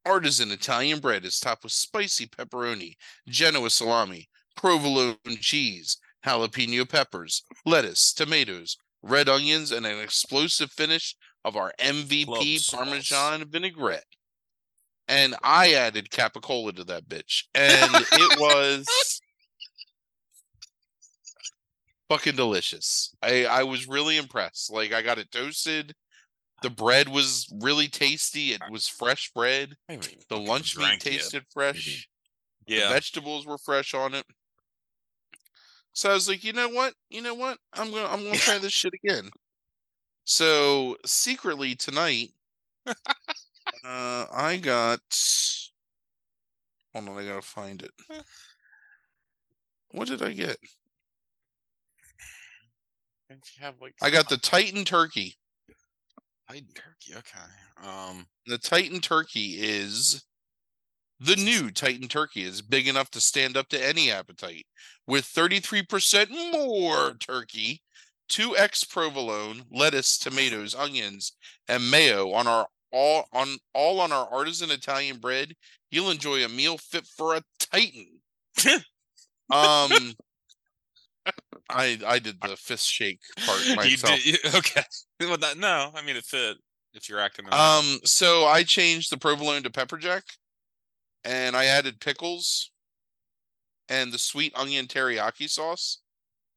Artisan Italian bread is topped with spicy pepperoni, Genoa salami, provolone cheese, jalapeno peppers, lettuce, tomatoes, red onions, and an explosive finish of our MVP. Parmesan vinaigrette. And I added capicola to that bitch. And it was fucking delicious. I I was really impressed. Like I got it toasted. The bread was really tasty. It was fresh bread. I haven't even The lunch meat drank yet. tasted fresh. The Yeah. vegetables were fresh on it. So I was like, you know what? You know what? I'm gonna I'm gonna try this shit again. So secretly tonight, uh, I got. Hold on, I gotta find it. What did I get? Have like I got the Titan turkey. Titan turkey. Okay. Um. The Titan turkey is the new Titan turkey is big enough to stand up to any appetite with 33% more turkey, 2x provolone, lettuce, tomatoes, onions, and mayo on our all on all on our artisan Italian bread. You'll enjoy a meal fit for a Titan. um I I did the fist shake part you myself. did, you- okay. Well, that, no, I mean it fit. If you're acting. Um, so I changed the provolone to pepper jack, and I added pickles and the sweet onion teriyaki sauce,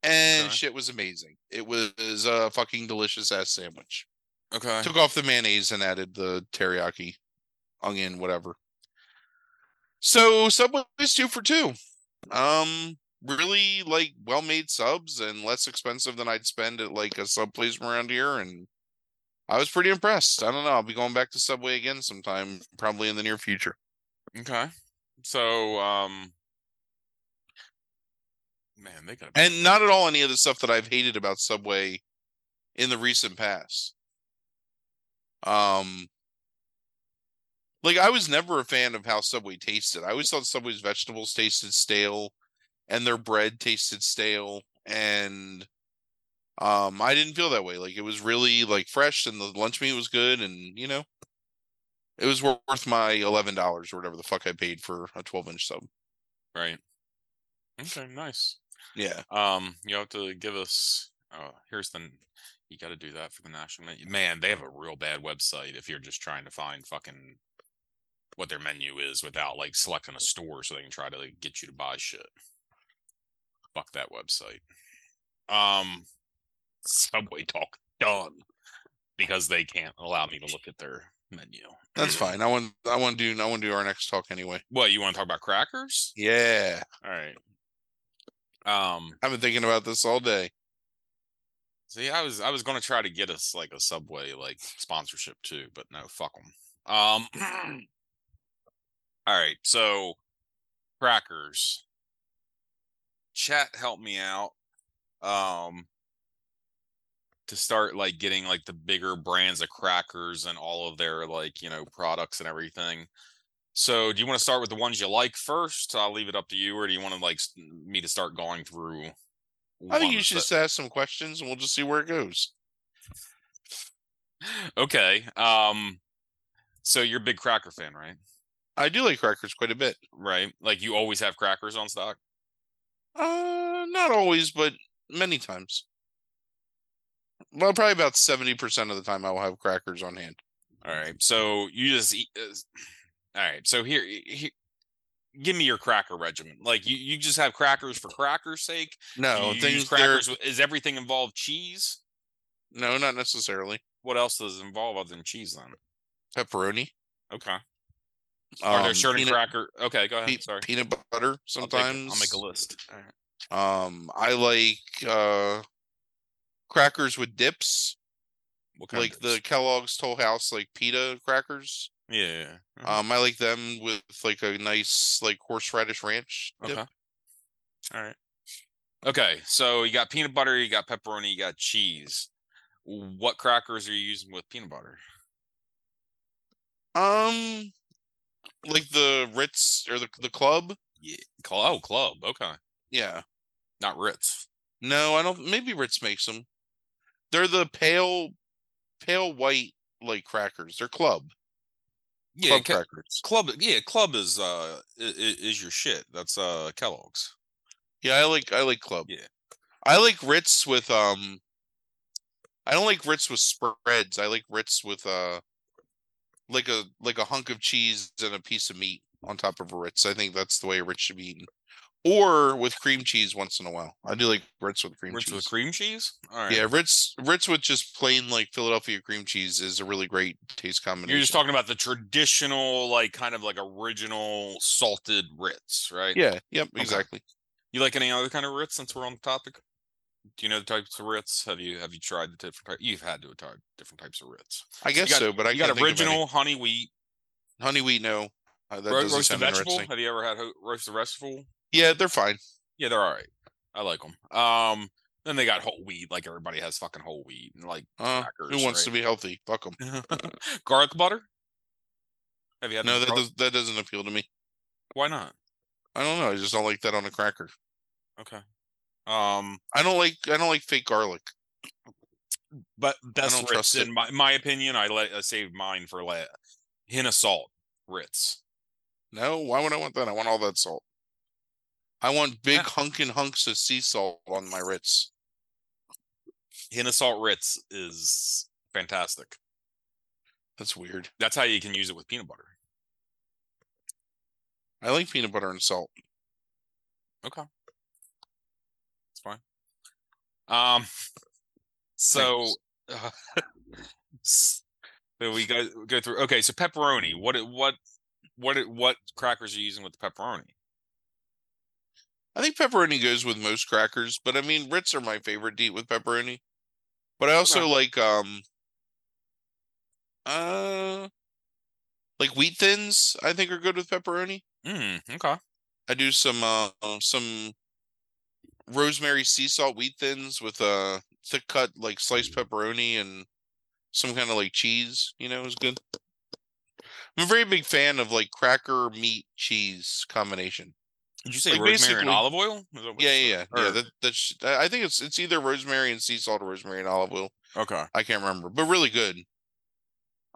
and Okay. shit was amazing. It was a fucking delicious ass sandwich. Okay. Took off the mayonnaise and added the teriyaki, onion, whatever. So Subway's two for two. Um, really like well made subs and less expensive than I'd spend at like a sub place from around here, and I was pretty impressed. I don't know. I'll be going back to Subway again sometime, probably in the near future. Okay. So, um, man, they got. And not at all any of the stuff that I've hated about Subway in the recent past. Um, like I was never a fan of how Subway tasted. I always thought Subway's vegetables tasted stale, and their bread tasted stale, and um, I didn't feel that way. Like it was really like fresh, and the lunch meat was good, and you know, it was worth my eleven dollars or whatever the fuck I paid for a twelve inch sub. right. Okay. Nice. Yeah, Um, you have to give us. Oh, here's the. You got to do that for the national menu. Man, they have a real bad website if you're just trying to find fucking what their menu is without like selecting a store so they can try to like, get you to buy shit. Fuck that website. Um, Subway talk done because they can't allow me to look at their menu. that's fine. I want I want to do I want to do our next talk anyway. What you want to talk about crackers? Yeah, All right. Um, I've been thinking about this all day. See, I was I was gonna try to get us like a Subway like sponsorship too, but no, fuck them. Um, all right, so crackers. Chat help me out. Um, to start like getting like the bigger brands of crackers and all of their like you know products and everything. So, do you want to start with the ones you like first? I'll leave it up to you, or do you want to like me to start going through? I think you should that- just ask some questions and we'll just see where it goes. okay. Um so you're a big cracker fan, right? I do like crackers quite a bit. Right? Like you always have crackers on stock? Uh, not always, but many times. Well, probably about seventy percent of the time I will have crackers on hand. All right. So you just eat uh, All right. So here, here give me your cracker regimen. Like you you just have crackers for crackers sake? No, things crackers with, is everything involved cheese? No, not necessarily. What else does it involve other than cheese then? Pepperoni. Okay. Are there um, certain peanut, cracker Okay, go ahead. pe- Sorry. peanut butter I'll take sometimes. I'll make a list. All right. Um, I like uh crackers with dips, What kind of like the? Kellogg's Toll House like pita crackers. Yeah. Um, I like them with like a nice like horseradish ranch. Dip. Okay. All right. Okay, so you got peanut butter, you got pepperoni, you got cheese. What crackers are you using with peanut butter? Um, like the Ritz or the the club. Yeah. Oh, club. Okay. Yeah. Not Ritz. No, I don't. Maybe Ritz makes them. They're the pale, pale white like crackers. They're club Yeah, club Ke- club. Yeah, club is uh i- i- is your shit. That's uh Kellogg's. Yeah, I like I like club. Yeah. I like Ritz with um I don't like Ritz with spreads. I like Ritz with uh like a like a hunk of cheese and a piece of meat on top of a Ritz. I think that's the way a Ritz should be eaten. Or with cream cheese once in a while. I do like Ritz with cream cheese. Ritz cheese. with cream cheese. All right. Yeah, Ritz Ritz with just plain like Philadelphia cream cheese is a really great taste combination. You're just talking about the traditional, like kind of like original salted Ritz, right? Yeah, yep, exactly. You like any other kind of Ritz since we're on the topic? Do you know the types of Ritz? Have you have you tried the different types? You've had to have tried different types of Ritz. I guess got- so, but I got can't think of any. original honey wheat, honey wheat. No, uh, that ro- roasted vegetable. Have you ever had ho- roasted vegetable? Yeah, they're fine. Yeah, they're all right. I like them. Um, then they got whole wheat. Like everybody has fucking whole wheat and like Uh, crackers. who wants to be healthy? Fuck them. garlic butter? Have you had No, that does, that doesn't appeal to me. Why not? I don't know. I just don't like that on a cracker. Okay. Um, I don't like I don't like fake garlic. but best Ritz in my, my opinion. I let I save mine for like hint of salt Ritz. No, why would I want that? I want all that salt. I want big Yeah. hunkin' hunks of sea salt on my Ritz. Hint salt Ritz is fantastic. That's weird. That's how you can use it with peanut butter. I like peanut butter and salt. Okay. It's fine. Um so uh, so we go go through okay, so pepperoni. What what what what crackers are you using with the pepperoni? I think pepperoni goes with most crackers, but I mean Ritz are my favorite to eat with pepperoni. But I also Okay. like um uh like wheat thins, I think are good with pepperoni. Mm, okay. I do some uh some rosemary sea salt wheat thins with uh thick cut like sliced pepperoni and some kind of like cheese, you know, is good. I'm a very big fan of like cracker meat cheese combination. Did you say Like, rosemary and olive oil? Yeah, yeah, said? yeah. Yeah, that that's I think it's it's either rosemary and sea salt or rosemary and olive oil. okay. I can't remember, but really good.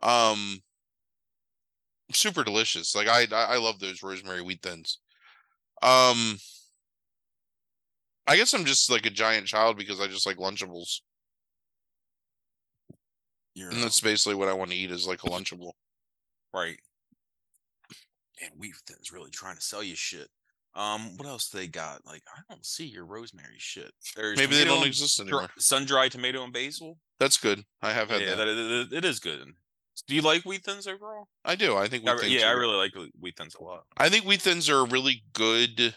Um super delicious. Like I I I love those rosemary wheat thins. Um I guess I'm just like a giant child because I just like Lunchables. You're And that's basically what I want to eat is like a Lunchable. right. And Wheat Thin's really trying to sell you shit. Um, what else they got? Like, I don't see your rosemary shit. There's Maybe they don't exist anymore. sun-dried tomato and basil. That's good. I have had Yeah, that. that, it, is good. Do you like Wheat Thins overall? I do. I think wheat thins yeah, I really like Wheat Thins a lot. I think wheat thins are a really good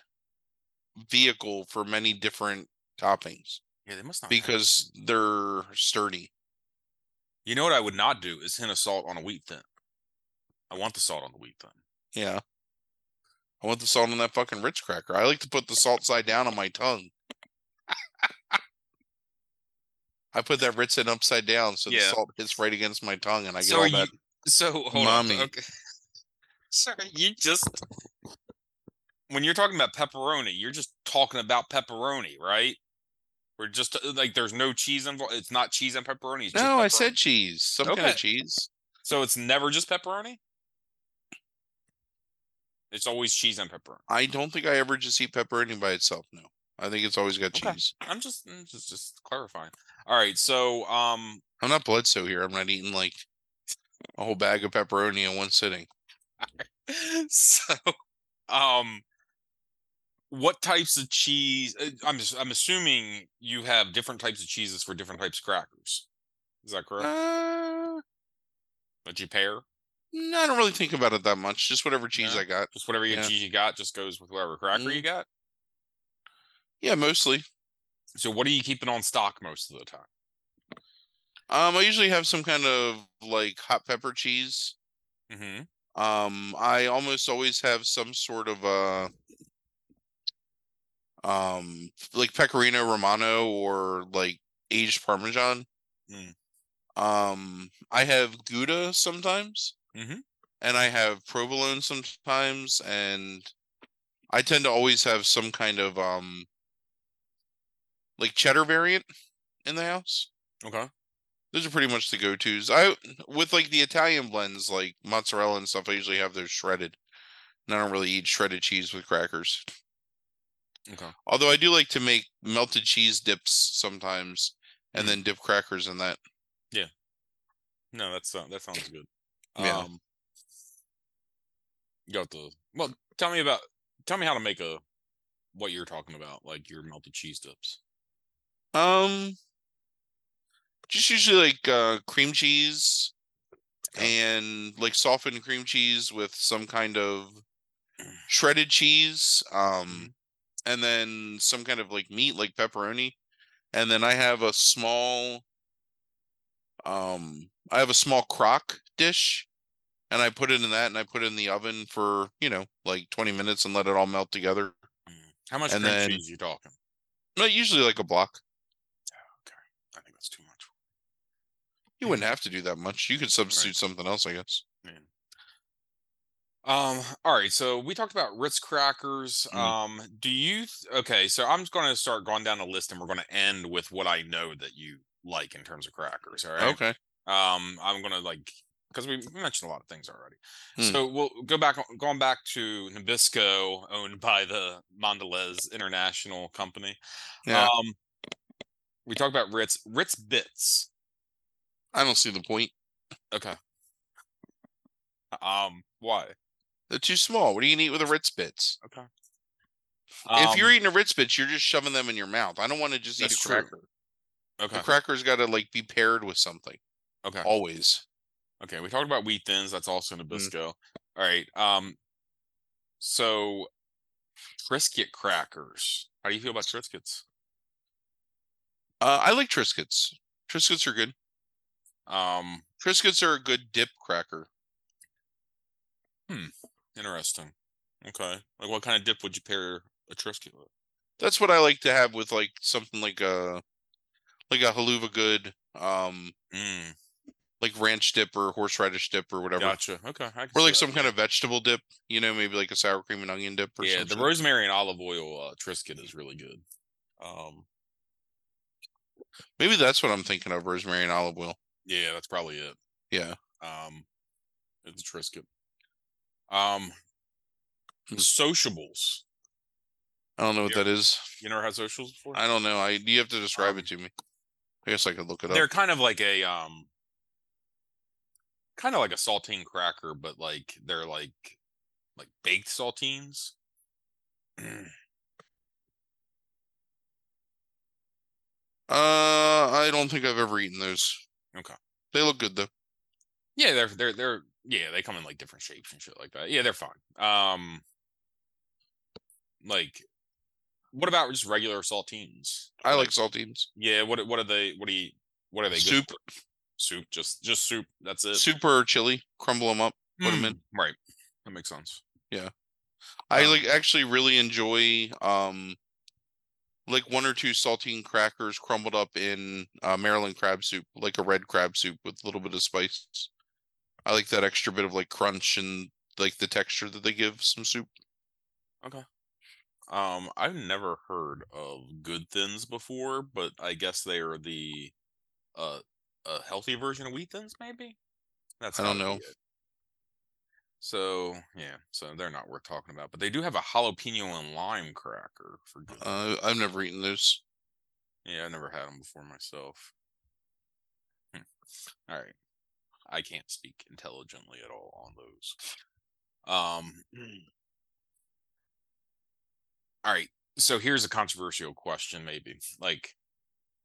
vehicle for many different toppings Yeah, they must not have- because they're sturdy. you know what I would not do is hint of salt on a Wheat Thin. I want the salt on the Wheat Thin. Yeah. I want the salt on that fucking Ritz cracker. I like to put the salt side down on my tongue. I put that Ritz in upside down so the salt hits right against my tongue and I get So all are that. you- So hold Mommy. on. Okay. Sorry, you just when you're talking about pepperoni, you're just talking about pepperoni, right? We're just uh, like there's no cheese involved. It's not cheese and pepperoni. It's just No, I said cheese. Some kind of cheese. so. It's never just pepperoni. It's always cheese and pepperoni. I don't think I ever just eat pepperoni by itself. No. I think it's always got Okay. cheese. I'm just mm, just just clarifying. All right, so um, I'm not Bledsoe here. I'm not eating like a whole bag of pepperoni in one sitting. so um, what types of cheese? uh, I'm I'm assuming you have different types of cheeses for different types of crackers. Is that correct? Uh, that you pair? No, I don't really think about it that much. Just whatever cheese Yeah. I got. Just whatever Yeah. cheese you got just goes with whatever cracker you got. Yeah, mostly. So what are you keeping on stock most of the time? Um, I usually have some kind of like hot pepper cheese. Mm-hmm. Um, I almost always have some sort of uh um like pecorino romano or like aged parmesan. Mm. Um, I have gouda sometimes, Mhm. and I have provolone sometimes, and I tend to always have some kind of um like cheddar variant in the house. Okay. Those are pretty much the go-tos. I with like the Italian blends, like mozzarella and stuff. I usually have those shredded. And I don't really eat shredded cheese with crackers. Okay. Although I do like to make melted cheese dips sometimes, and Mm. then dip crackers in that. Yeah. No, that's uh, that sounds good. Yeah. Um, you got the well. Tell me about. Tell me how to make a what you're talking about, like your melted cheese dips. Um, just usually like uh, cream cheese Okay. and like softened cream cheese with some kind of shredded cheese. Um, and then some kind of like meat, like pepperoni. And then I have a small, um, I have a small crock dish, and I put it in that, and I put it in the oven for you know like twenty minutes and let it all melt together. Mm. How much And cream then- cheese you talking? Not usually like a block. Okay. I think that's too much. You wouldn't have to do that much. You could substitute something else, I guess. Man. Um. All right. So we talked about Ritz crackers. Mm. Um. Do you? th- Okay. So I'm just going to start going down the list, and we're going to end with what I know that you like in terms of crackers. All right. Okay. Um. I'm going to like because we mentioned a lot of things already. Hmm. So we'll go back on- going back to Nabisco, owned by the Mondelez International Company. Yeah. Um. We talk about Ritz. Ritz bits. I don't see the point. Okay. Um. Why? They're too small. What do you eat with a Ritz bits? Okay. if you're Um, eating a Ritz bits, you're just shoving them in your mouth. I don't want to just eat a That's true. cracker. okay. The cracker's got to like be paired with something. Okay. Always. Okay, we talked about wheat thins. That's also Mm. Nabisco. All right. Um. So, Triscuit crackers. How do you feel about Triscuits? Uh, I like Triscuits. Triscuits are good. Um. Triscuits are a good dip cracker. Hmm. Interesting. Okay. Like, what kind of dip would you pair a Triscuit with? That's what I like to have with like something like a like a haluva good, um, Mm, like ranch dip or horseradish dip or whatever. gotcha. Okay. Or like that, some kind of vegetable dip, you know, maybe like a sour cream and onion dip or yeah. something. The rosemary and olive oil uh, Triscuit is really good. Um. maybe that's what I'm thinking of, rosemary and olive oil. Yeah, that's probably it. Yeah. Um. It's Triscuit. Um. Hmm. Sociables. I don't know what Yeah. that is. You never had sociables before? I don't know. I you have to describe Um, it to me. I guess I could look it up. they're kind of like a um kind of like a saltine cracker but like they're like like baked saltines Uh, I don't think I've ever eaten those. Okay. They look good though. yeah they're they're they're yeah they come in like different shapes and shit like that yeah they're fine um like what about just regular saltines I like saltines. yeah what what are they what do you what are they good Soup? Soup just just soup that's it soup or chili. Crumble them up. Put them in. Mm, right that makes sense Yeah, I Um, like actually really enjoy um like one or two saltine crackers crumbled up in uh, Maryland crab soup, like a red crab soup with a little bit of spice. I like that extra bit of like crunch and like the texture that they give some soup. Okay. Um, I've never heard of good thins before, but I guess they are the uh a healthy version of wheat thins, maybe. That's I don't know. So yeah, so they're not worth talking about, but they do have a jalapeno and lime cracker for. Uh, I've never eaten those. yeah, I never had them before myself. Hmm. All right, I can't speak intelligently at all on those. Um. All right. So here's a controversial question, maybe. Like,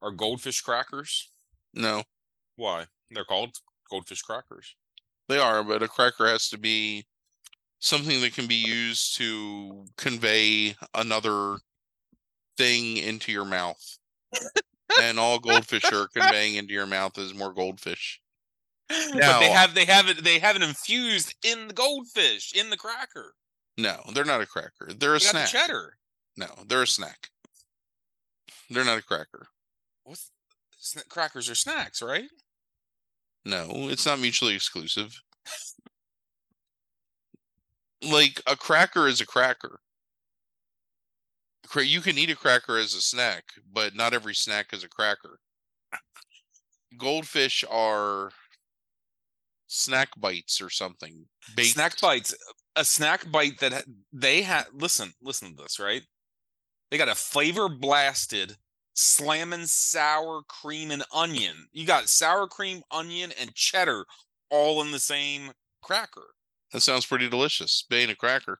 are goldfish crackers? No, Why? They're called goldfish crackers. they are, but a cracker has to be something that can be used to convey another thing into your mouth. and all goldfish are conveying into your mouth is more goldfish. but they Now- have they have it they have it infused in the goldfish in the cracker. No, they're not a cracker. They're a You got the snack. cheddar. No, they're a snack. They're not a cracker. What's crackers are snacks, right? No, it's not mutually exclusive. Like a cracker is a cracker. You can eat a cracker as a snack, but not every snack is a cracker. Goldfish are snack bites or something. Snack bites. A snack bite that they had. Listen, listen to this, right? They got a flavor blasted slamming sour cream and onion. You got sour cream, onion, and cheddar all in the same cracker. That sounds pretty delicious. Bane a cracker.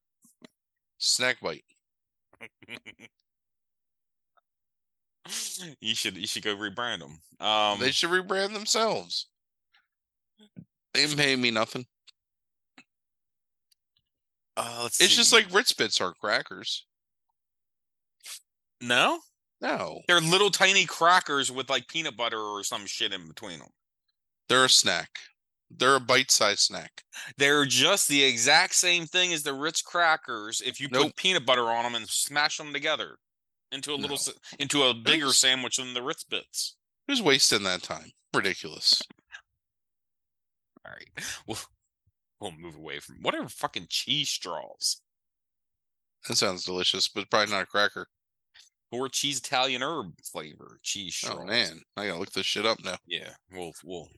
Snack bite. you should you should go rebrand them. Um, they should rebrand themselves. They didn't pay me nothing. uh, let's It's just like Ritz Bits are crackers. no, No, they're little tiny crackers with like peanut butter or some shit in between them. they're a snack. They're a bite-sized snack. They're just the exact same thing as the Ritz crackers if you Nope. put peanut butter on them and smash them together into a little No. into a bigger Who's- sandwich than the Ritz bits. Who's wasting that time? Ridiculous. All right, we'll we'll move away from whatever fucking cheese straws That sounds delicious, but probably not a cracker. Or cheese Italian herb flavor cheese straws. Oh man, I gotta look this shit up now. yeah, we'll we'll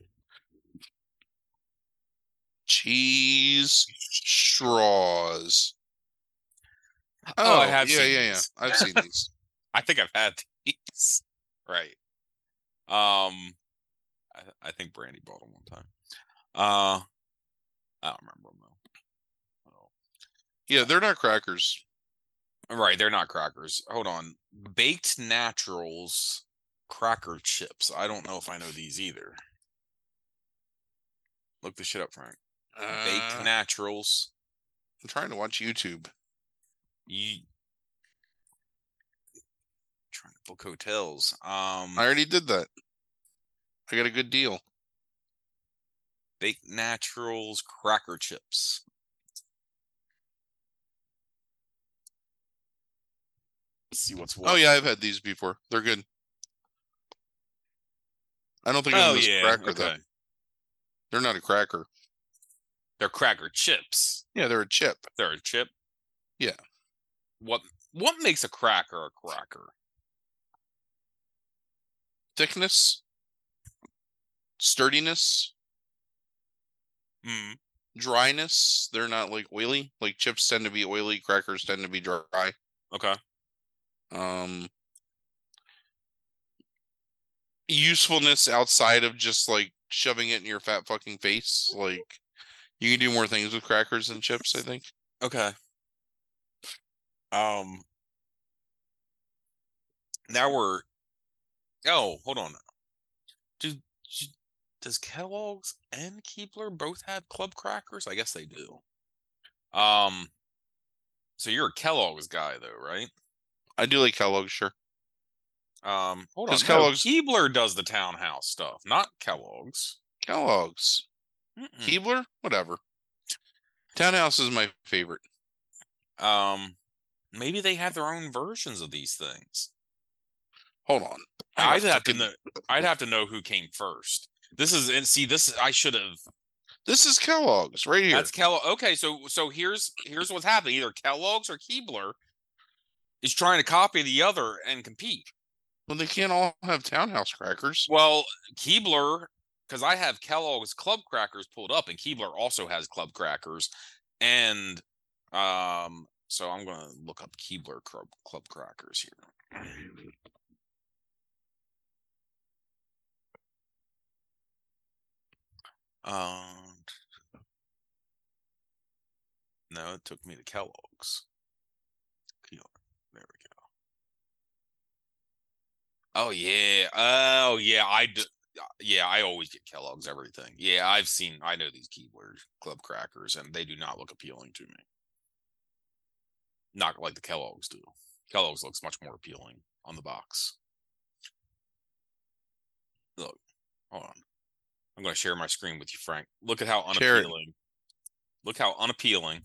Cheese straws. Oh, I have yeah, seen yeah, yeah. these. I've seen these. I think I've had these. Right. Um, I, I think Brandy bought them one time. Uh, I don't remember them though. Oh. Yeah, they're not crackers. Right, they're not crackers. Hold on. Baked Naturals cracker chips. I don't know if I know these either. Look this shit up, Frank. Baked Uh, Naturals. I'm trying to watch YouTube. You trying to book hotels. Um, I already did that. I got a good deal. Baked Naturals cracker chips. See what's what. Oh yeah, I've had these before. They're good. I don't think Oh of them as yeah. cracker though. They're not a cracker. They're cracker chips. Yeah, they're a chip. They're a chip. Yeah. What what makes a cracker a cracker? Thickness, sturdiness, Hmm. dryness. They're not like oily. Like chips tend to be oily. Crackers tend to be dry. Okay. Um, usefulness outside of just like shoving it in your fat fucking face. Like you can do more things with crackers than chips. I think. Okay. Um. Now we're. Oh, hold on. Do, do does Kellogg's and Keebler both have club crackers? I guess they do. Um. So you're a Kellogg's guy, though, right? I do like Kellogg's, sure. Um. Hold on. Does no, Kellogg's- Keebler does the townhouse stuff, not Kellogg's. Kellogg's, Mm-mm. Keebler, whatever. Townhouse is my favorite. Um. Maybe they have their own versions of these things. Hold on. I'd have to know. I'd have to know who came first. This is and see this. I should have. This is Kellogg's right here. That's Kellogg. Okay, so so here's here's what's happening. Either Kellogg's or Keebler is trying to copy the other and compete. well, they can't all have townhouse crackers. Well, Keebler, because I have Kellogg's Club Crackers pulled up, and Keebler also has Club Crackers, and um, so I'm gonna look up Keebler Club Club Crackers here. Um, no, it took me to Kellogg's. Keeler. There we go. Oh yeah. Oh yeah. I d- uh, yeah. I always get Kellogg's everything. Yeah, I've seen. I know these Keebler Club crackers, and they do not look appealing to me. Not like the Kellogg's do. Kellogg's looks much more appealing on the box. Look, hold on. I'm going to share my screen with you, Frank. Look at how unappealing. Look how unappealing.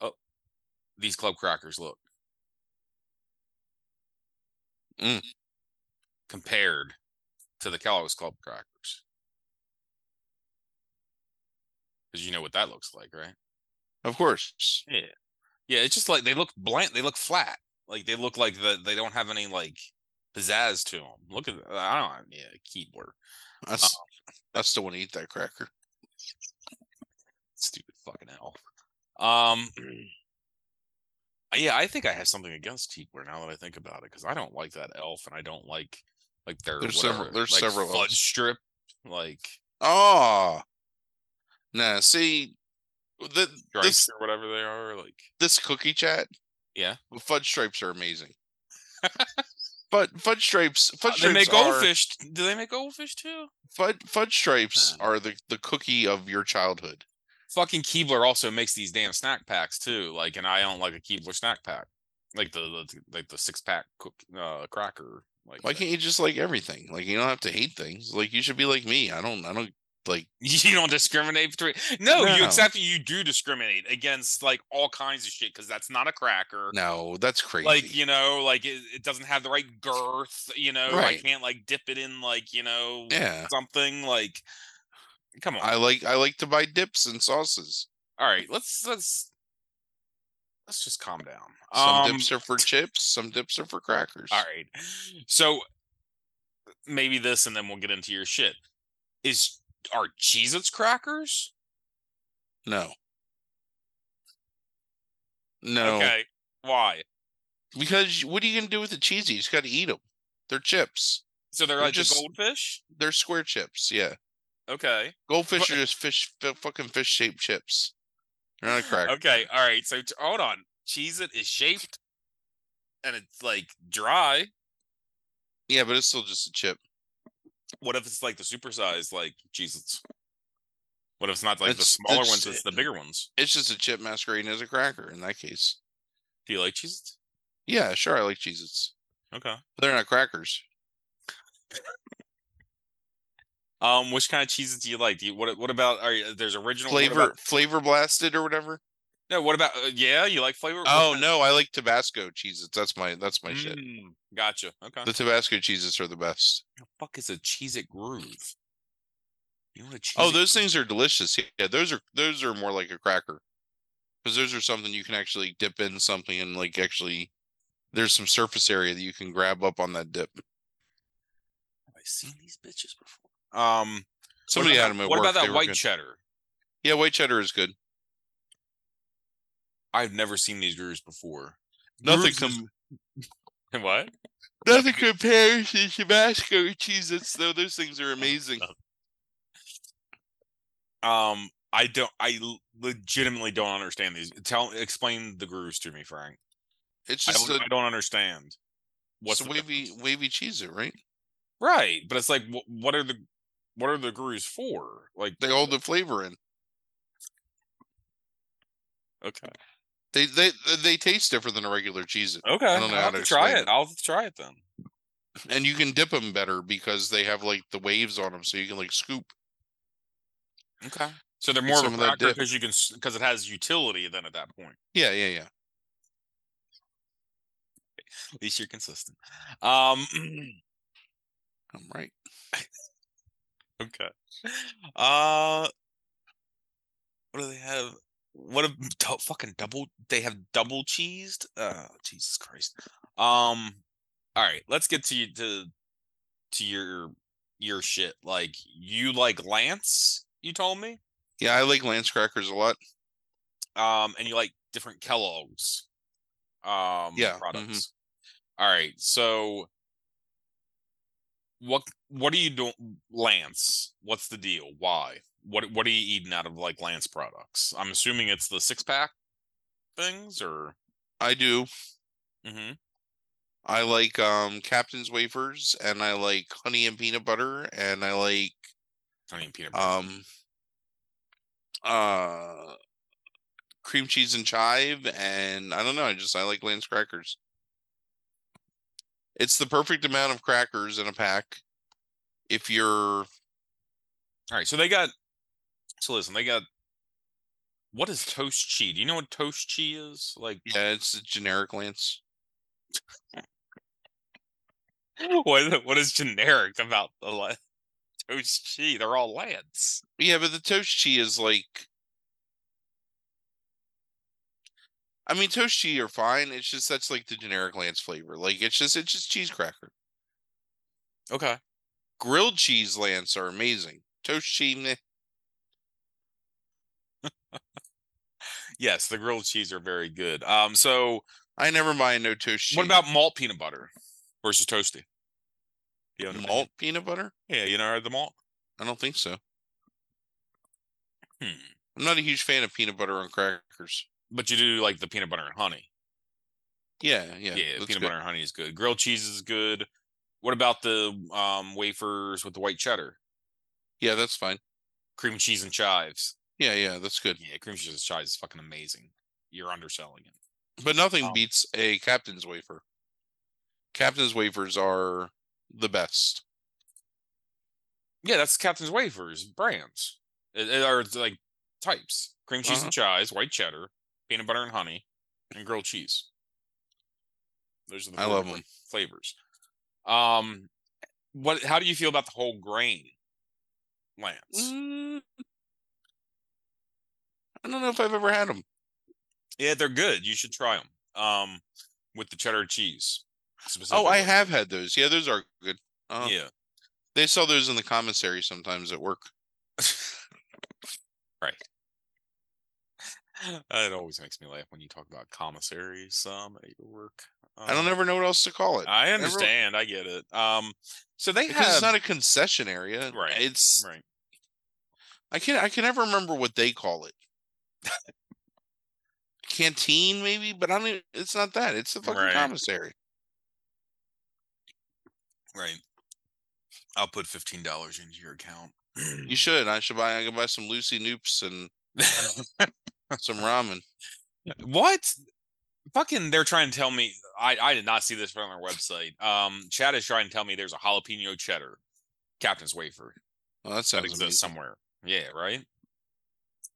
Oh, these club crackers look. Mm. Compared to the Kellogg's club crackers. Because you know what that looks like, right? Of course. Yeah. Yeah, it's just like they look blank. They look flat. Like they look like the, they don't have any like pizzazz to them. Look at I don't have yeah, Keebler. I, s- I still want to eat that cracker. Stupid fucking hell. Um Yeah, I think I have something against Keebler now that I think about it because I don't like that elf, and I don't like like their There's whatever, several- there's like, several fudge elves. strip. Like Oh, nah. See, the, stripes this or whatever they are. Like this cookie chat, yeah, fudge stripes are amazing. but fudge stripes, fudge Uh, they stripes make are goldfish. Do they make goldfish too? fudge, fudge stripes are the the cookie of your childhood. Fucking Keebler also makes these damn snack packs too. Like, and I don't like a Keebler snack pack, like the, the like the six pack cook uh, cracker. Like, Why thing. can't you just like everything? Like you don't have to hate things. Like you should be like me. I don't. I don't like. you don't discriminate between? No, you No. accept you do discriminate against like all kinds of shit because that's not a cracker. No, that's crazy. like you know like it, it doesn't have the right girth you know i can't like dip it in like you know yeah, something like come on I like. I like to buy dips and sauces. all right let's let's let's just calm down Some um, dips are for chips. Some dips are for crackers. all right so maybe this and then we'll get into your shit is are cheez its crackers No. No. okay why Because what are you gonna do with the cheesy? You just got to eat them. They're chips. so they're They're like just- the goldfish They're square chips. Yeah. Okay Goldfish But- are just fish, fi- fucking fish shaped chips. They're not a cracker. okay all right so t- hold on cheez it is shaped and it's like dry Yeah, but it's still just a chip. What if it's like the supersized like Jesus? What if it's not like the smaller it's- ones, it's the bigger ones? It's just a chip masquerading as a cracker in that case. Do you like Cheez Its? Yeah, sure, I like Cheez Its. Okay. But they're not crackers. Um, which kind of Cheez Its do you like? Do you what what about are you, there's original Flavor about- flavor blasted or whatever. no, what about uh, yeah, you like flavor? Oh no, I like Tabasco Cheez Its. That's my that's my shit. Mm, Gotcha. Okay. The Tabasco Cheez Its are the best. the fuck is a Cheez It groove? You know a cheese Oh, those things are delicious. Yeah, those are those are more like a cracker. Because those are something you can actually dip in something and like actually there's some surface area that you can grab up on that dip. Have I seen these bitches before? Um, Somebody what had them at What work. about that were white cheddar? Yeah, white cheddar is good. I've never seen these grooves before. Nothing is- com- what? nothing compares to Tabasco Cheez Its though. Those things are amazing. Um, I don't. I legitimately don't understand these. Tell, explain the grooves to me, Frank. It's I just don't, a, I don't understand. what's a wavy wavy Cheez It, right? right? But it's like, wh- what are the what are the grooves for? Like, They hold the flavor in. okay, They they they taste different than a regular cheese okay. don't know I'll how to to try it. it. I'll try it then. And you can dip them better because they have like the waves on them, so you can like scoop. Okay. So they're more of some a of cracker because you can because it has utility. Then at that point, Yeah, yeah, yeah. at least you're consistent. Um. I'm right. Okay. Uh, what do they have? What a du- fucking double? They have double cheesed. Uh, Jesus Christ. Um. All right, let's get to you to to your your shit. Like you like Lance? You told me. Yeah, I like Lance crackers a lot. Um, and you like different Kellogg's. Um, Yeah, mhm. products. All right, so what what are you doing, Lance? What's the deal? Why? What what are you eating out of like Lance products? I'm assuming it's the six pack things, or I do. mm-hmm. I like um Captain's wafers and I like honey and peanut butter and I like honey and peanut butter. um uh cream cheese and chive and I don't know, I just I like Lance crackers. It's the perfect amount of crackers in a pack. If you're All right, so they got. So listen, they got. What is toast cheese? Do you know what toast cheese is? Like, yeah, it's a generic Lance. what what is generic about the toast cheese? They're all Lance. Yeah, but the toast cheese is like I mean toast cheese are fine. It's just that's like the generic Lance flavor. Like it's just it's just cheese cracker. Okay. Grilled cheese Lance are amazing. Toast cheese. Yes, the grilled cheese are very good. Um, so I never mind no toast. What about malt peanut butter versus toasty? You opinion? malt peanut butter? Yeah, you know the malt. I don't think so. Hmm. I'm not a huge fan of peanut butter on crackers. But you do like the peanut butter and honey. Yeah, yeah. Yeah, peanut good. butter and honey is good. Grilled cheese is good. What about the um, wafers with the white cheddar? Yeah, that's fine. Cream cheese and chives. Yeah, yeah, that's good. Yeah, cream cheese and chives is fucking amazing. You're underselling it. But nothing Um, beats a captain's wafer. Captain's wafers are the best. Yeah, that's Captain's Wafers brands. It, it are like types: cream cheese Uh-huh. and chives, white cheddar, peanut butter and honey, and grilled cheese. Those are the I love different 'em. flavors. Um, what? How do you feel about the whole grain, Lance? Mm, I don't know if I've ever had them. Yeah, they're good. You should try them. Um, with the cheddar cheese. Oh, I have had those. Yeah, those are good. Uh, Yeah. They sell those in the commissary sometimes at work. right. It always makes me laugh when you talk about commissaries um, at your work. I don't Um, ever know what else to call it. I Never- understand. I get it. Um, so they because have it's not a concession area. Right, It's right. I can I can never remember what they call it. Canteen maybe, but I don't. even- It's not that. It's a fucking Right. commissary. Right. I'll put fifteen dollars into your account. You should. I should buy. I can buy some Lucy Noops and some ramen. what? Fucking, they're trying to tell me. I I did not see this from their website. Um, Chad is trying to tell me there's a jalapeno cheddar Captain's wafer Oh, that that exists amazing. somewhere. Yeah, right.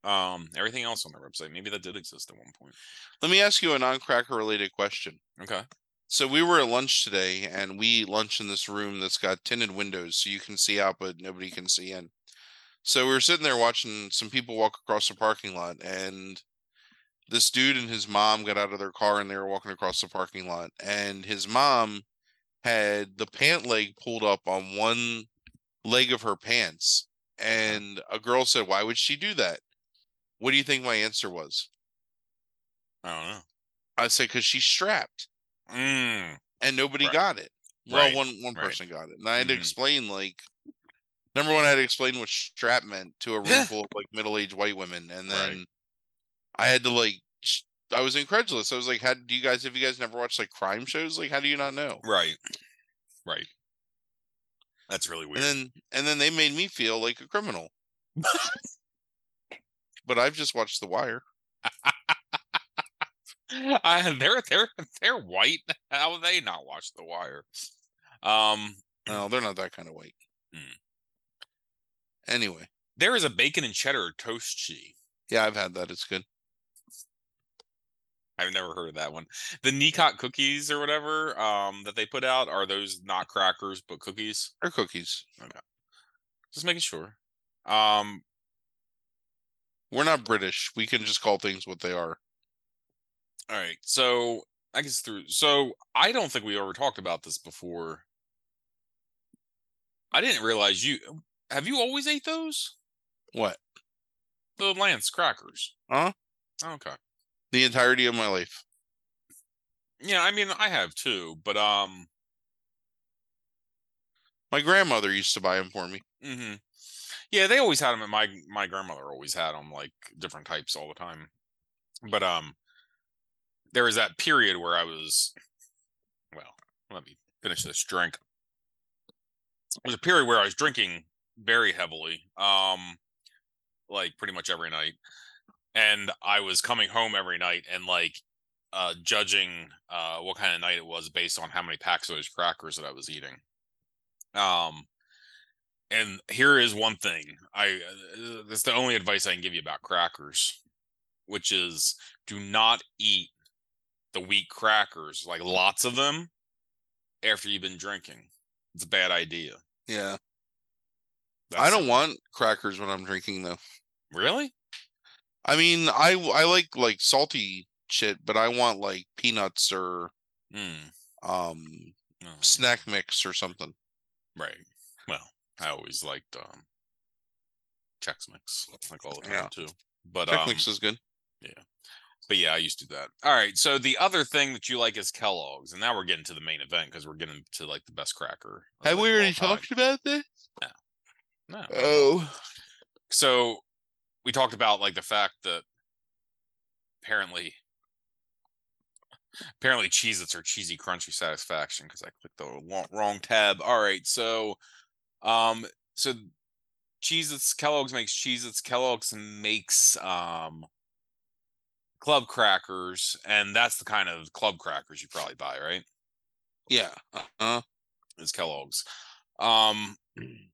Um, everything else on their website, maybe that did exist at one point. Let me ask you a non-cracker related question. Okay. So we were at lunch today, and we eat lunch in this room that's got tinted windows, so you can see out, but nobody can see in. So we were sitting there watching some people walk across the parking lot, and this dude and his mom got out of their car, and they were walking across the parking lot, and his mom had the pant leg pulled up on one leg of her pants, and a girl said, "Why would she do that?" What do you think my answer was? I don't know. I said, "Cause she's strapped." Mm, and nobody Right. got it. Well, Right. one one Right. person got it, and I had to Mhm. explain like number one, I had to explain what strap meant to a room Yeah. full of like middle aged white women, and Right. then I had to like. I was incredulous. I was like, "How do you guys? Have you guys never watched like crime shows? Like, how do you not know?" right. Right. That's really weird. And then and then they made me feel like a criminal. but I've just watched The Wire. I, they're they're they're white. How they not watch The Wire? Um, No, they're not that kind of white. Hmm. Anyway, there is a bacon and cheddar toast cheese. yeah, I've had that. It's good. I've never heard of that one. The Nekot cookies or whatever um, that they put out are those not crackers but cookies? They're cookies. Just making sure. Um, We're not British. We can just call things what they are. all right. So I guess through. So I don't think we ever talked about this before. I didn't realize you have you always ate those What? the Lance crackers. Huh? Okay. The entirety of my life. Yeah, I mean I have too, but um. My grandmother used to buy them for me. Mm-hmm. Yeah, they always had them. At my my grandmother always had them, like different types all the time. But um, there was that period where I was, well, let me finish this drink. There was a period where I was drinking very heavily, um, like pretty much every night, and I was coming home every night and like uh judging uh what kind of night it was based on how many packs of those crackers that I was eating. Um, and here is one thing I uh, that's the only advice I can give you about crackers, which is do not eat the wheat crackers, like lots of them, after you've been drinking. It's a bad idea. Yeah. I don't want crackers when I'm drinking though. really. I mean, I I like like salty shit, but I want like peanuts or Mm, um no. snack mix or something. Right. Well, I always liked um Chex Mix like all the time Yeah. too. But Chex um, mix is good. Yeah. But yeah, I used to do that. All right. So the other thing that you like is Kellogg's, and now we're getting to the main event because we're getting to like the best cracker. Have we already talked about this? No. Oh, So we talked about like the fact that apparently apparently Cheez Its are cheesy crunchy satisfaction because I clicked the wrong, wrong tab. All right, so um so Cheez Its Kellogg's makes Cheez Its, Kellogg's makes um club crackers, and that's the kind of club crackers you probably buy, right? yeah. Uh, Is Kellogg's. Um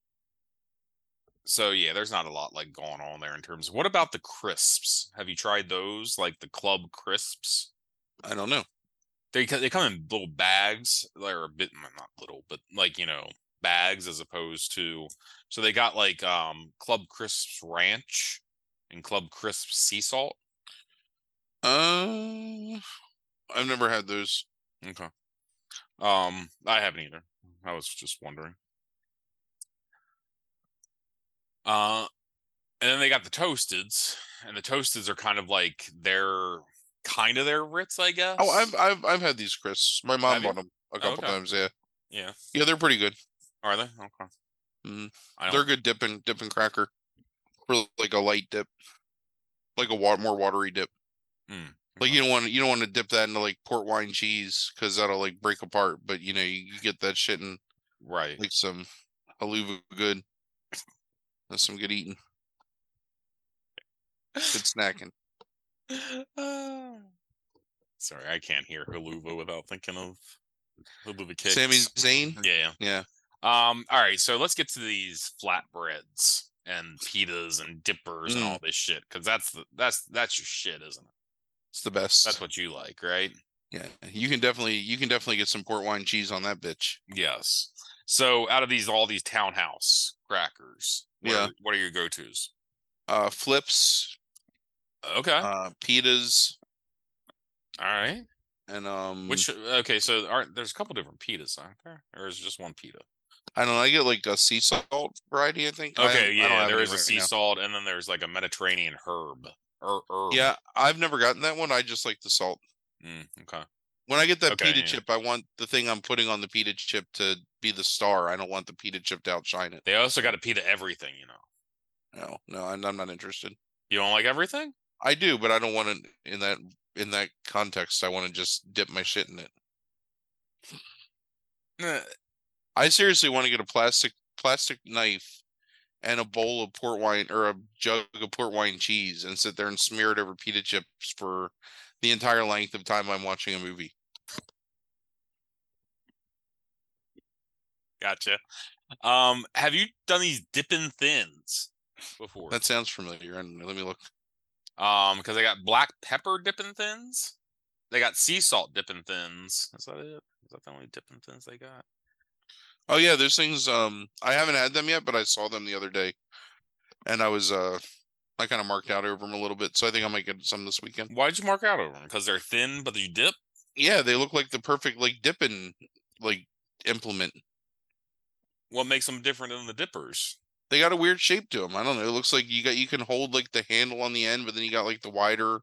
so yeah, there's not a lot like going on there in terms of what about the crisps? Have you tried those? Like the club crisps? I don't know. They they come in little bags. They're a bit not little, but like you know bags as opposed to. So they got like um Club Crisps Ranch and Club Crisps Sea Salt. Uh, I've never had those. Okay. Um, I haven't either. I was just wondering. Uh, and then they got the toasteds, and the toasteds are kind of like their kind of their Ritz, I guess. Oh, I've I've I've had these Chris. My mom Have you? bought them a couple Okay. times. Yeah, yeah. yeah, they're pretty good. Are they okay? Mhm. They're good dipping dipping cracker for like a light dip, like a wa- more watery dip. Mm, Like you don't want to you don't want to dip that into like port wine cheese because that'll like break apart. But you know you, you get that shit in right. like some helluva good. That's some good eating, good snacking. Sorry, I can't hear helluva without thinking of Helluva Kicks. Sami Zayn. Yeah. Yeah. Um. All right. So let's get to these flatbreads and pitas and dippers and Mm. all this shit because that's the that's that's your shit, isn't it? It's the best. That's what you like, right? Yeah, you can definitely you can definitely get some port wine cheese on that bitch. Yes. So out of these, all these townhouse crackers, what Yeah. Are, what are your go tos? Uh, flips, Okay. uh, pitas, all right. and um, Which okay, so aren't there's a couple different pitas, aren't there? Or is it just one pita? I don't know. I get like a sea salt variety. I think. I Okay, I don't yeah, have there a right sea now. salt, and then there's like a Mediterranean herb. Or herb. Yeah, I've never gotten that one. I just like the salt. Mm, okay. When I get that Okay, pita yeah. chip, I want the thing I'm putting on the pita chip to be the star. I don't want the pita chip to outshine it. They also got a pita everything, you know. No, no, I'm, I'm not interested. You don't like everything? I do, but I don't want it in that in that context. I want to just dip my shit in it. I seriously want to get a plastic plastic knife and a bowl of port wine or a jug of port wine cheese and sit there and smear it over pita chips for the entire length of time I'm watching a movie. Gotcha. Um, have you done these dipping thins before? That sounds familiar. And let me look. Um, because they got black pepper dipping thins. They got sea salt dipping thins. Is that it? Is that the only dipping thins they got? Oh yeah, there's things. Um, I haven't had them yet, but I saw them the other day, and I was uh, I kind of marked out over them a little bit. So I think I might get some this weekend. Why'd you mark out over them? Because they're thin, but you dip. Yeah, they look like the perfect like dipping like implement. What makes them different than the dippers? They got a weird shape to them. I don't know. It looks like you got you can hold like the handle on the end, but then you got like the wider,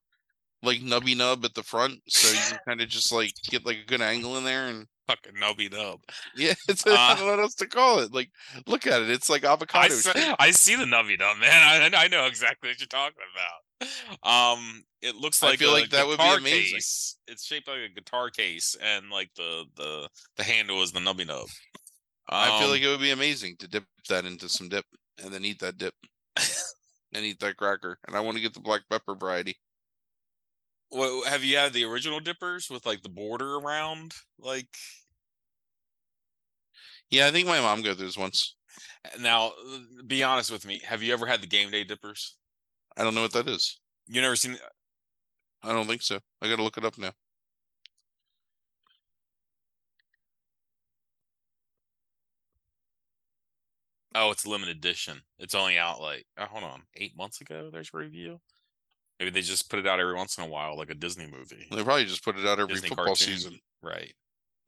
like nubby nub at the front, so you can kind of just like get like a good angle in there. And Fucking nubby nub. yeah, it's Uh, I don't know what else to call it. Like, look at it. It's like avocado. se- shape. I see the nubby nub, man. I, I know exactly what you're talking about. Um, it looks like I feel a like that would be amazing. Case. It's shaped like a guitar case, and like the the the handle is the nubby nub. I feel Um, like it would be amazing to dip that into some dip and then eat that dip and eat that cracker. And I want to get the black pepper variety. Well, have you had the original dippers with like the border around? Like Yeah, I think my mom got those once. now, be honest with me. Have you ever had the game day dippers? I don't know what that is. You never seen? I don't think so. I got to look it up now. Oh, it's limited edition. It's only out like oh, hold on, eight months ago. There's a review. Maybe they just put it out every once in a while, like a Disney movie. They probably just put it out every Disney football cartoon. season. Right.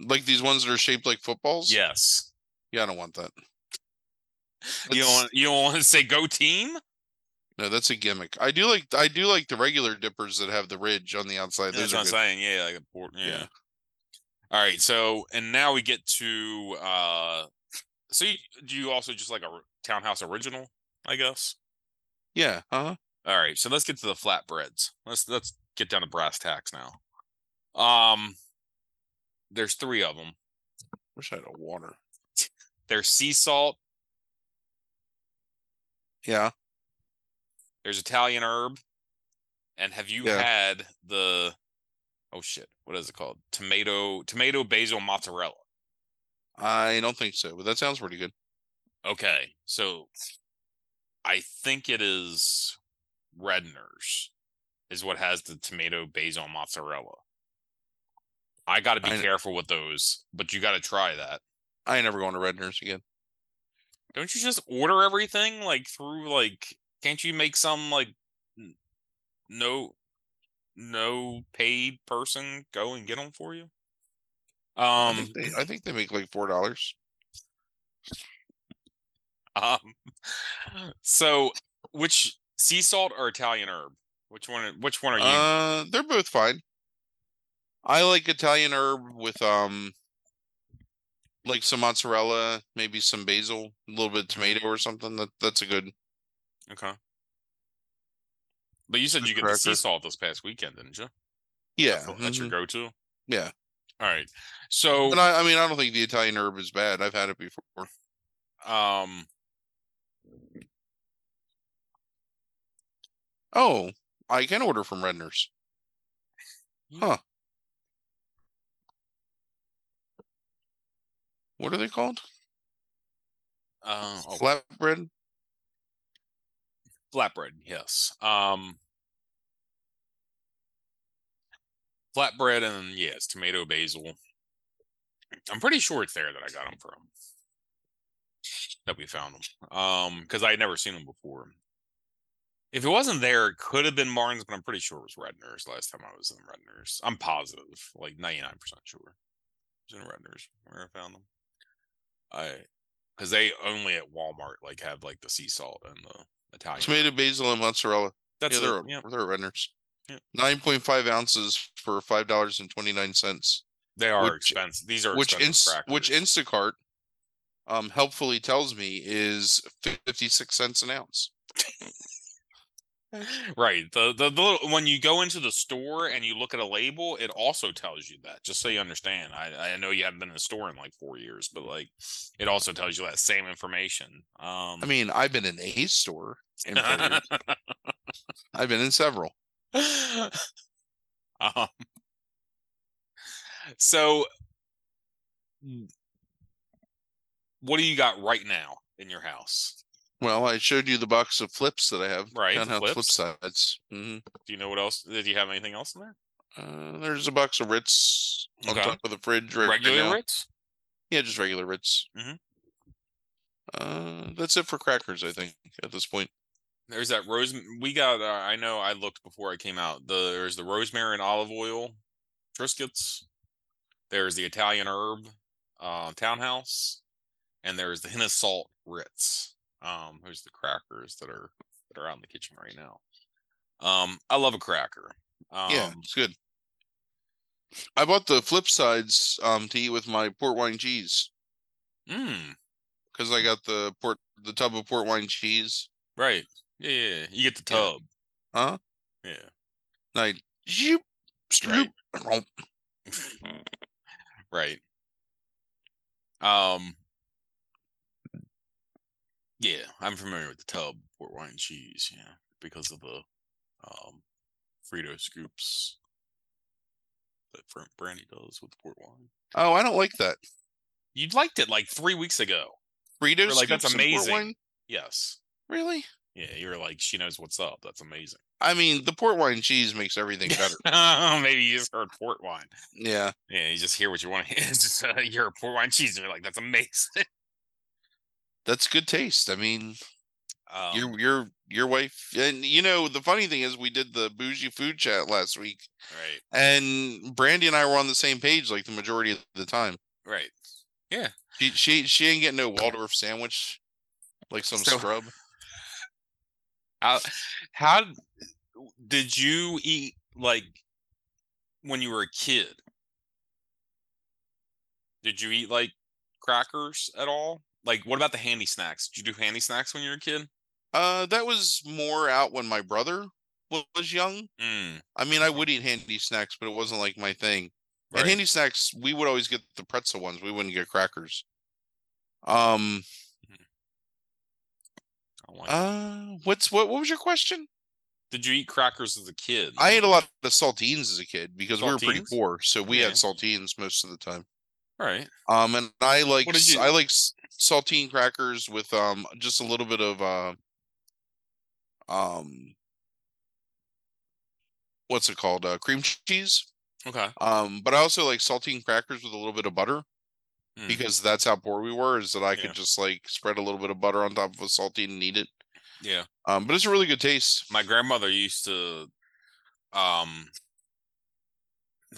Like these ones that are shaped like footballs. Yes. Yeah, I don't want that. You don't want you don't want to say go team? No, that's a gimmick. I do like I do like the regular dippers that have the ridge on the outside. That's what I'm good. saying. Yeah, like a port. Yeah. Yeah. All right. So, and now we get to. uh So, you, do you also just like a townhouse original? I guess. Yeah. Uh-huh. All right. So let's get to the flatbreads. Let's let's get down to brass tacks now. Um, there's three of them. Wish I had a water. There's sea salt. Yeah. There's Italian herb. And have you Yeah. had the? Oh shit! What is it called? Tomato, tomato basil mozzarella. I don't think so, but that sounds pretty good. Okay, so I think it is Redner's is what has the tomato basil mozzarella. I got to be I careful with those, but you got to try that. I ain't never going to Redner's again. Don't you just order everything like through like? Can't you make some like no no paid person go and get them for you? I Um, think they, I think they make like four dollars. um. So, which sea salt or Italian herb? Which one? Which one are you? Uh, they're both fine. I like Italian herb with um, like some mozzarella, maybe some basil, a little bit of Mm-hmm. tomato or something. That that's a good. Okay. But you said Good you get the sea salt this past weekend, didn't you? Yeah, That's, that's your mhm, go-to. yeah. All right. So, And I, I mean, I don't think the Italian herb is bad. I've had it before. um, Oh, I can order from Redner's. Huh. What are they called? uh, oh, Flatbread. flatbread, yes. Um, flatbread and yes, tomato basil. I'm pretty sure it's there that I got them from. That we found them. Um, because I had never seen them before. If it wasn't there, it could have been Martin's, but I'm pretty sure it was Redner's last time I was in Redner's. I'm positive, like 99% sure. It was in Redner's where I found them. I because they only at Walmart like have like the sea salt and the Italian. Tomato, basil, and mozzarella. That's yeah, the- they're yeah, they're Redner's. Yeah. Nine point five ounces for five dollars and twenty nine cents. they are which- expensive. These are Which expensive ins which. Instacart um helpfully tells me is fifty six cents an ounce. right. The, the the little- when you go into the store and you look at a label, it also tells you that. Just so you understand. I I know you haven't been in a store in like four years, but like it also tells you that same information. Um I mean, I've been in a store in four years. I've been in several. um, so what do you got right now in your house? Well, I showed you the box of flips that I have. Right, the Townhouse flip flips. sides. hmm Do you know what else? Did you have anything else in there? Uh, there's a box of Ritz on Okay. top of the fridge right, right Regular now. Ritz? Yeah, just regular Ritz. Mhm. Uh, that's it for crackers, I think, at this point. There's that rose. We got. Uh, I know. I looked before I came out. The there's the rosemary and olive oil Triscuits. There's the Italian herb uh, townhouse, and there's the of salt Ritz. Um, there's the crackers that are that are out in the kitchen right now. Um, I love a cracker. Um, yeah, it's good. I bought the flip sides um to eat with my port wine cheese Mm, because I got the port the tub of port wine cheese. right. Yeah, yeah. You get the tub. Huh? Yeah. Like zoop, Right. right. Um. Yeah, I'm familiar with the tub port wine cheese. Yeah, because of the um Frito scoops that Brandy does with port wine. Oh, I don't like that. You liked it like three weeks ago. Frito You're like, "That's scoops and port amazing." wine? Yes. Really? Yeah, you're like she knows what's up. That's amazing. I mean, the port wine cheese makes everything better. Maybe you just heard port wine. yeah. Yeah, you just hear what you want to hear. It's just uh, you hear port wine cheese, and you're like, "That's amazing." That's good taste. I mean, Um, your your your wife and you know the funny thing is we did the bougie food chat last week right, and Brandy and I were on the same page like the majority of the time. right. Yeah. She she she ain't getting no Waldorf sandwich like some So- scrub. How, how did you eat like when you were a kid? Did you eat like crackers at all? Like, what about the handy snacks? Did you do handy snacks when you were a kid? Uh, that was more out when my brother was young. Mm, I mean, I would eat handy snacks, but it wasn't like my thing. right. And handy snacks, we would always get the pretzel ones. We wouldn't get crackers. Um, like- uh, what's what? What was your question? Did you eat crackers as a kid? I ate a lot of saltines as a kid because we were pretty poor, so we had saltines most of the time. right. Um, and I like What did s- you- I like saltine crackers with um just a little bit of uh um what's it called uh cream cheese. Okay. Um, but I also like saltine crackers with a little bit of butter Mm. because that's how poor we were. Is that I Yeah. could just like spread a little bit of butter on top of a saltine and eat it. Yeah. Um, but it's a really good taste. My grandmother used to um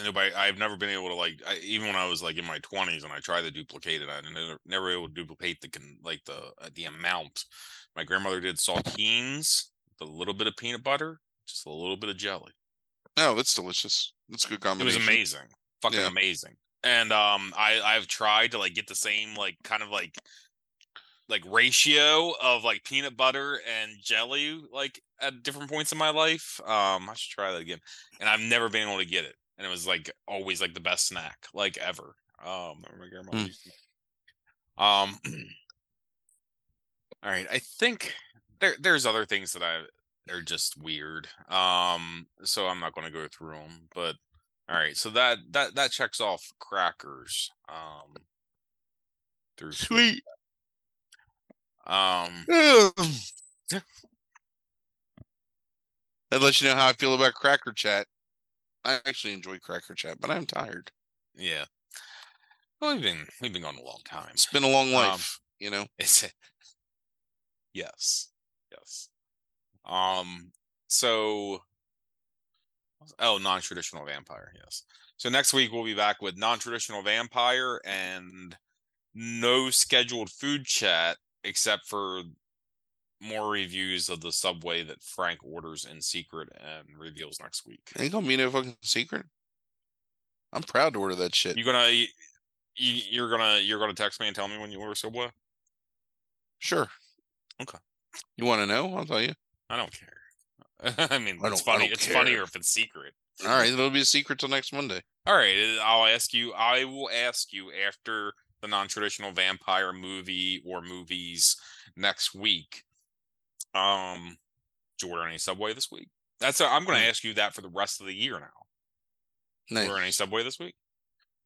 nobody I've never been able to like I, even when I was like in my 20s and I tried to duplicate it I never never able to duplicate the con, like the uh, the amount. My grandmother did saltines with a little bit of peanut butter, just a little bit of jelly. No, that's delicious. That's a good combination It was amazing. Fucking Yeah. amazing. And um I I've tried to like get the same like kind of like like ratio of like peanut butter and jelly like at different points in my life. Um I should try that again. And I've never been able to get it. And it was like always like the best snack like ever. Um my grandmother Hmm. used to- Um All right, I think there there's other things that I are just weird. Um so I'm not going to go through them, but all right, so that that that checks off crackers. Um through Sweet. um That lets you know how I feel about Cracker Chat. I actually enjoy Cracker Chat, but I'm tired. yeah. Well, we've been we've been going a long time. It's been a long Um, life, you know. It's it? Yes. Yes. Um so oh non-traditional vampire, yes. So next week we'll be back with non-traditional vampire and no scheduled food chat except for more reviews of the subway that Frank orders in secret and reveals next week. Ain't gonna be no fucking secret. I'm proud to order that shit. You gonna you, you're gonna you're gonna text me and tell me when you order subway? Sure. Okay. You want to know? I'll tell you. I don't care. I mean, I it's funny. It's care. funnier if it's secret. All right, it'll be a secret till next Monday. All right. I'll ask you. I will ask you after the non-traditional vampire movie or movies next week. Um, did you order any Subway this week? That's. i I'm going to Hmm. ask you that for the rest of the year now. Nice. Order any Subway this week?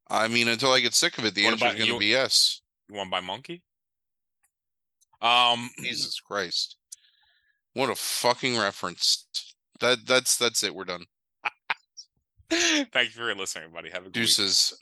I mean, until I get sick of it, the answer is going to be yes. You want to buy Monkey? Um, Jesus Christ! What a fucking reference. That that's that's it. We're done. thank you for listening, everybody. Have a good week. Deuces.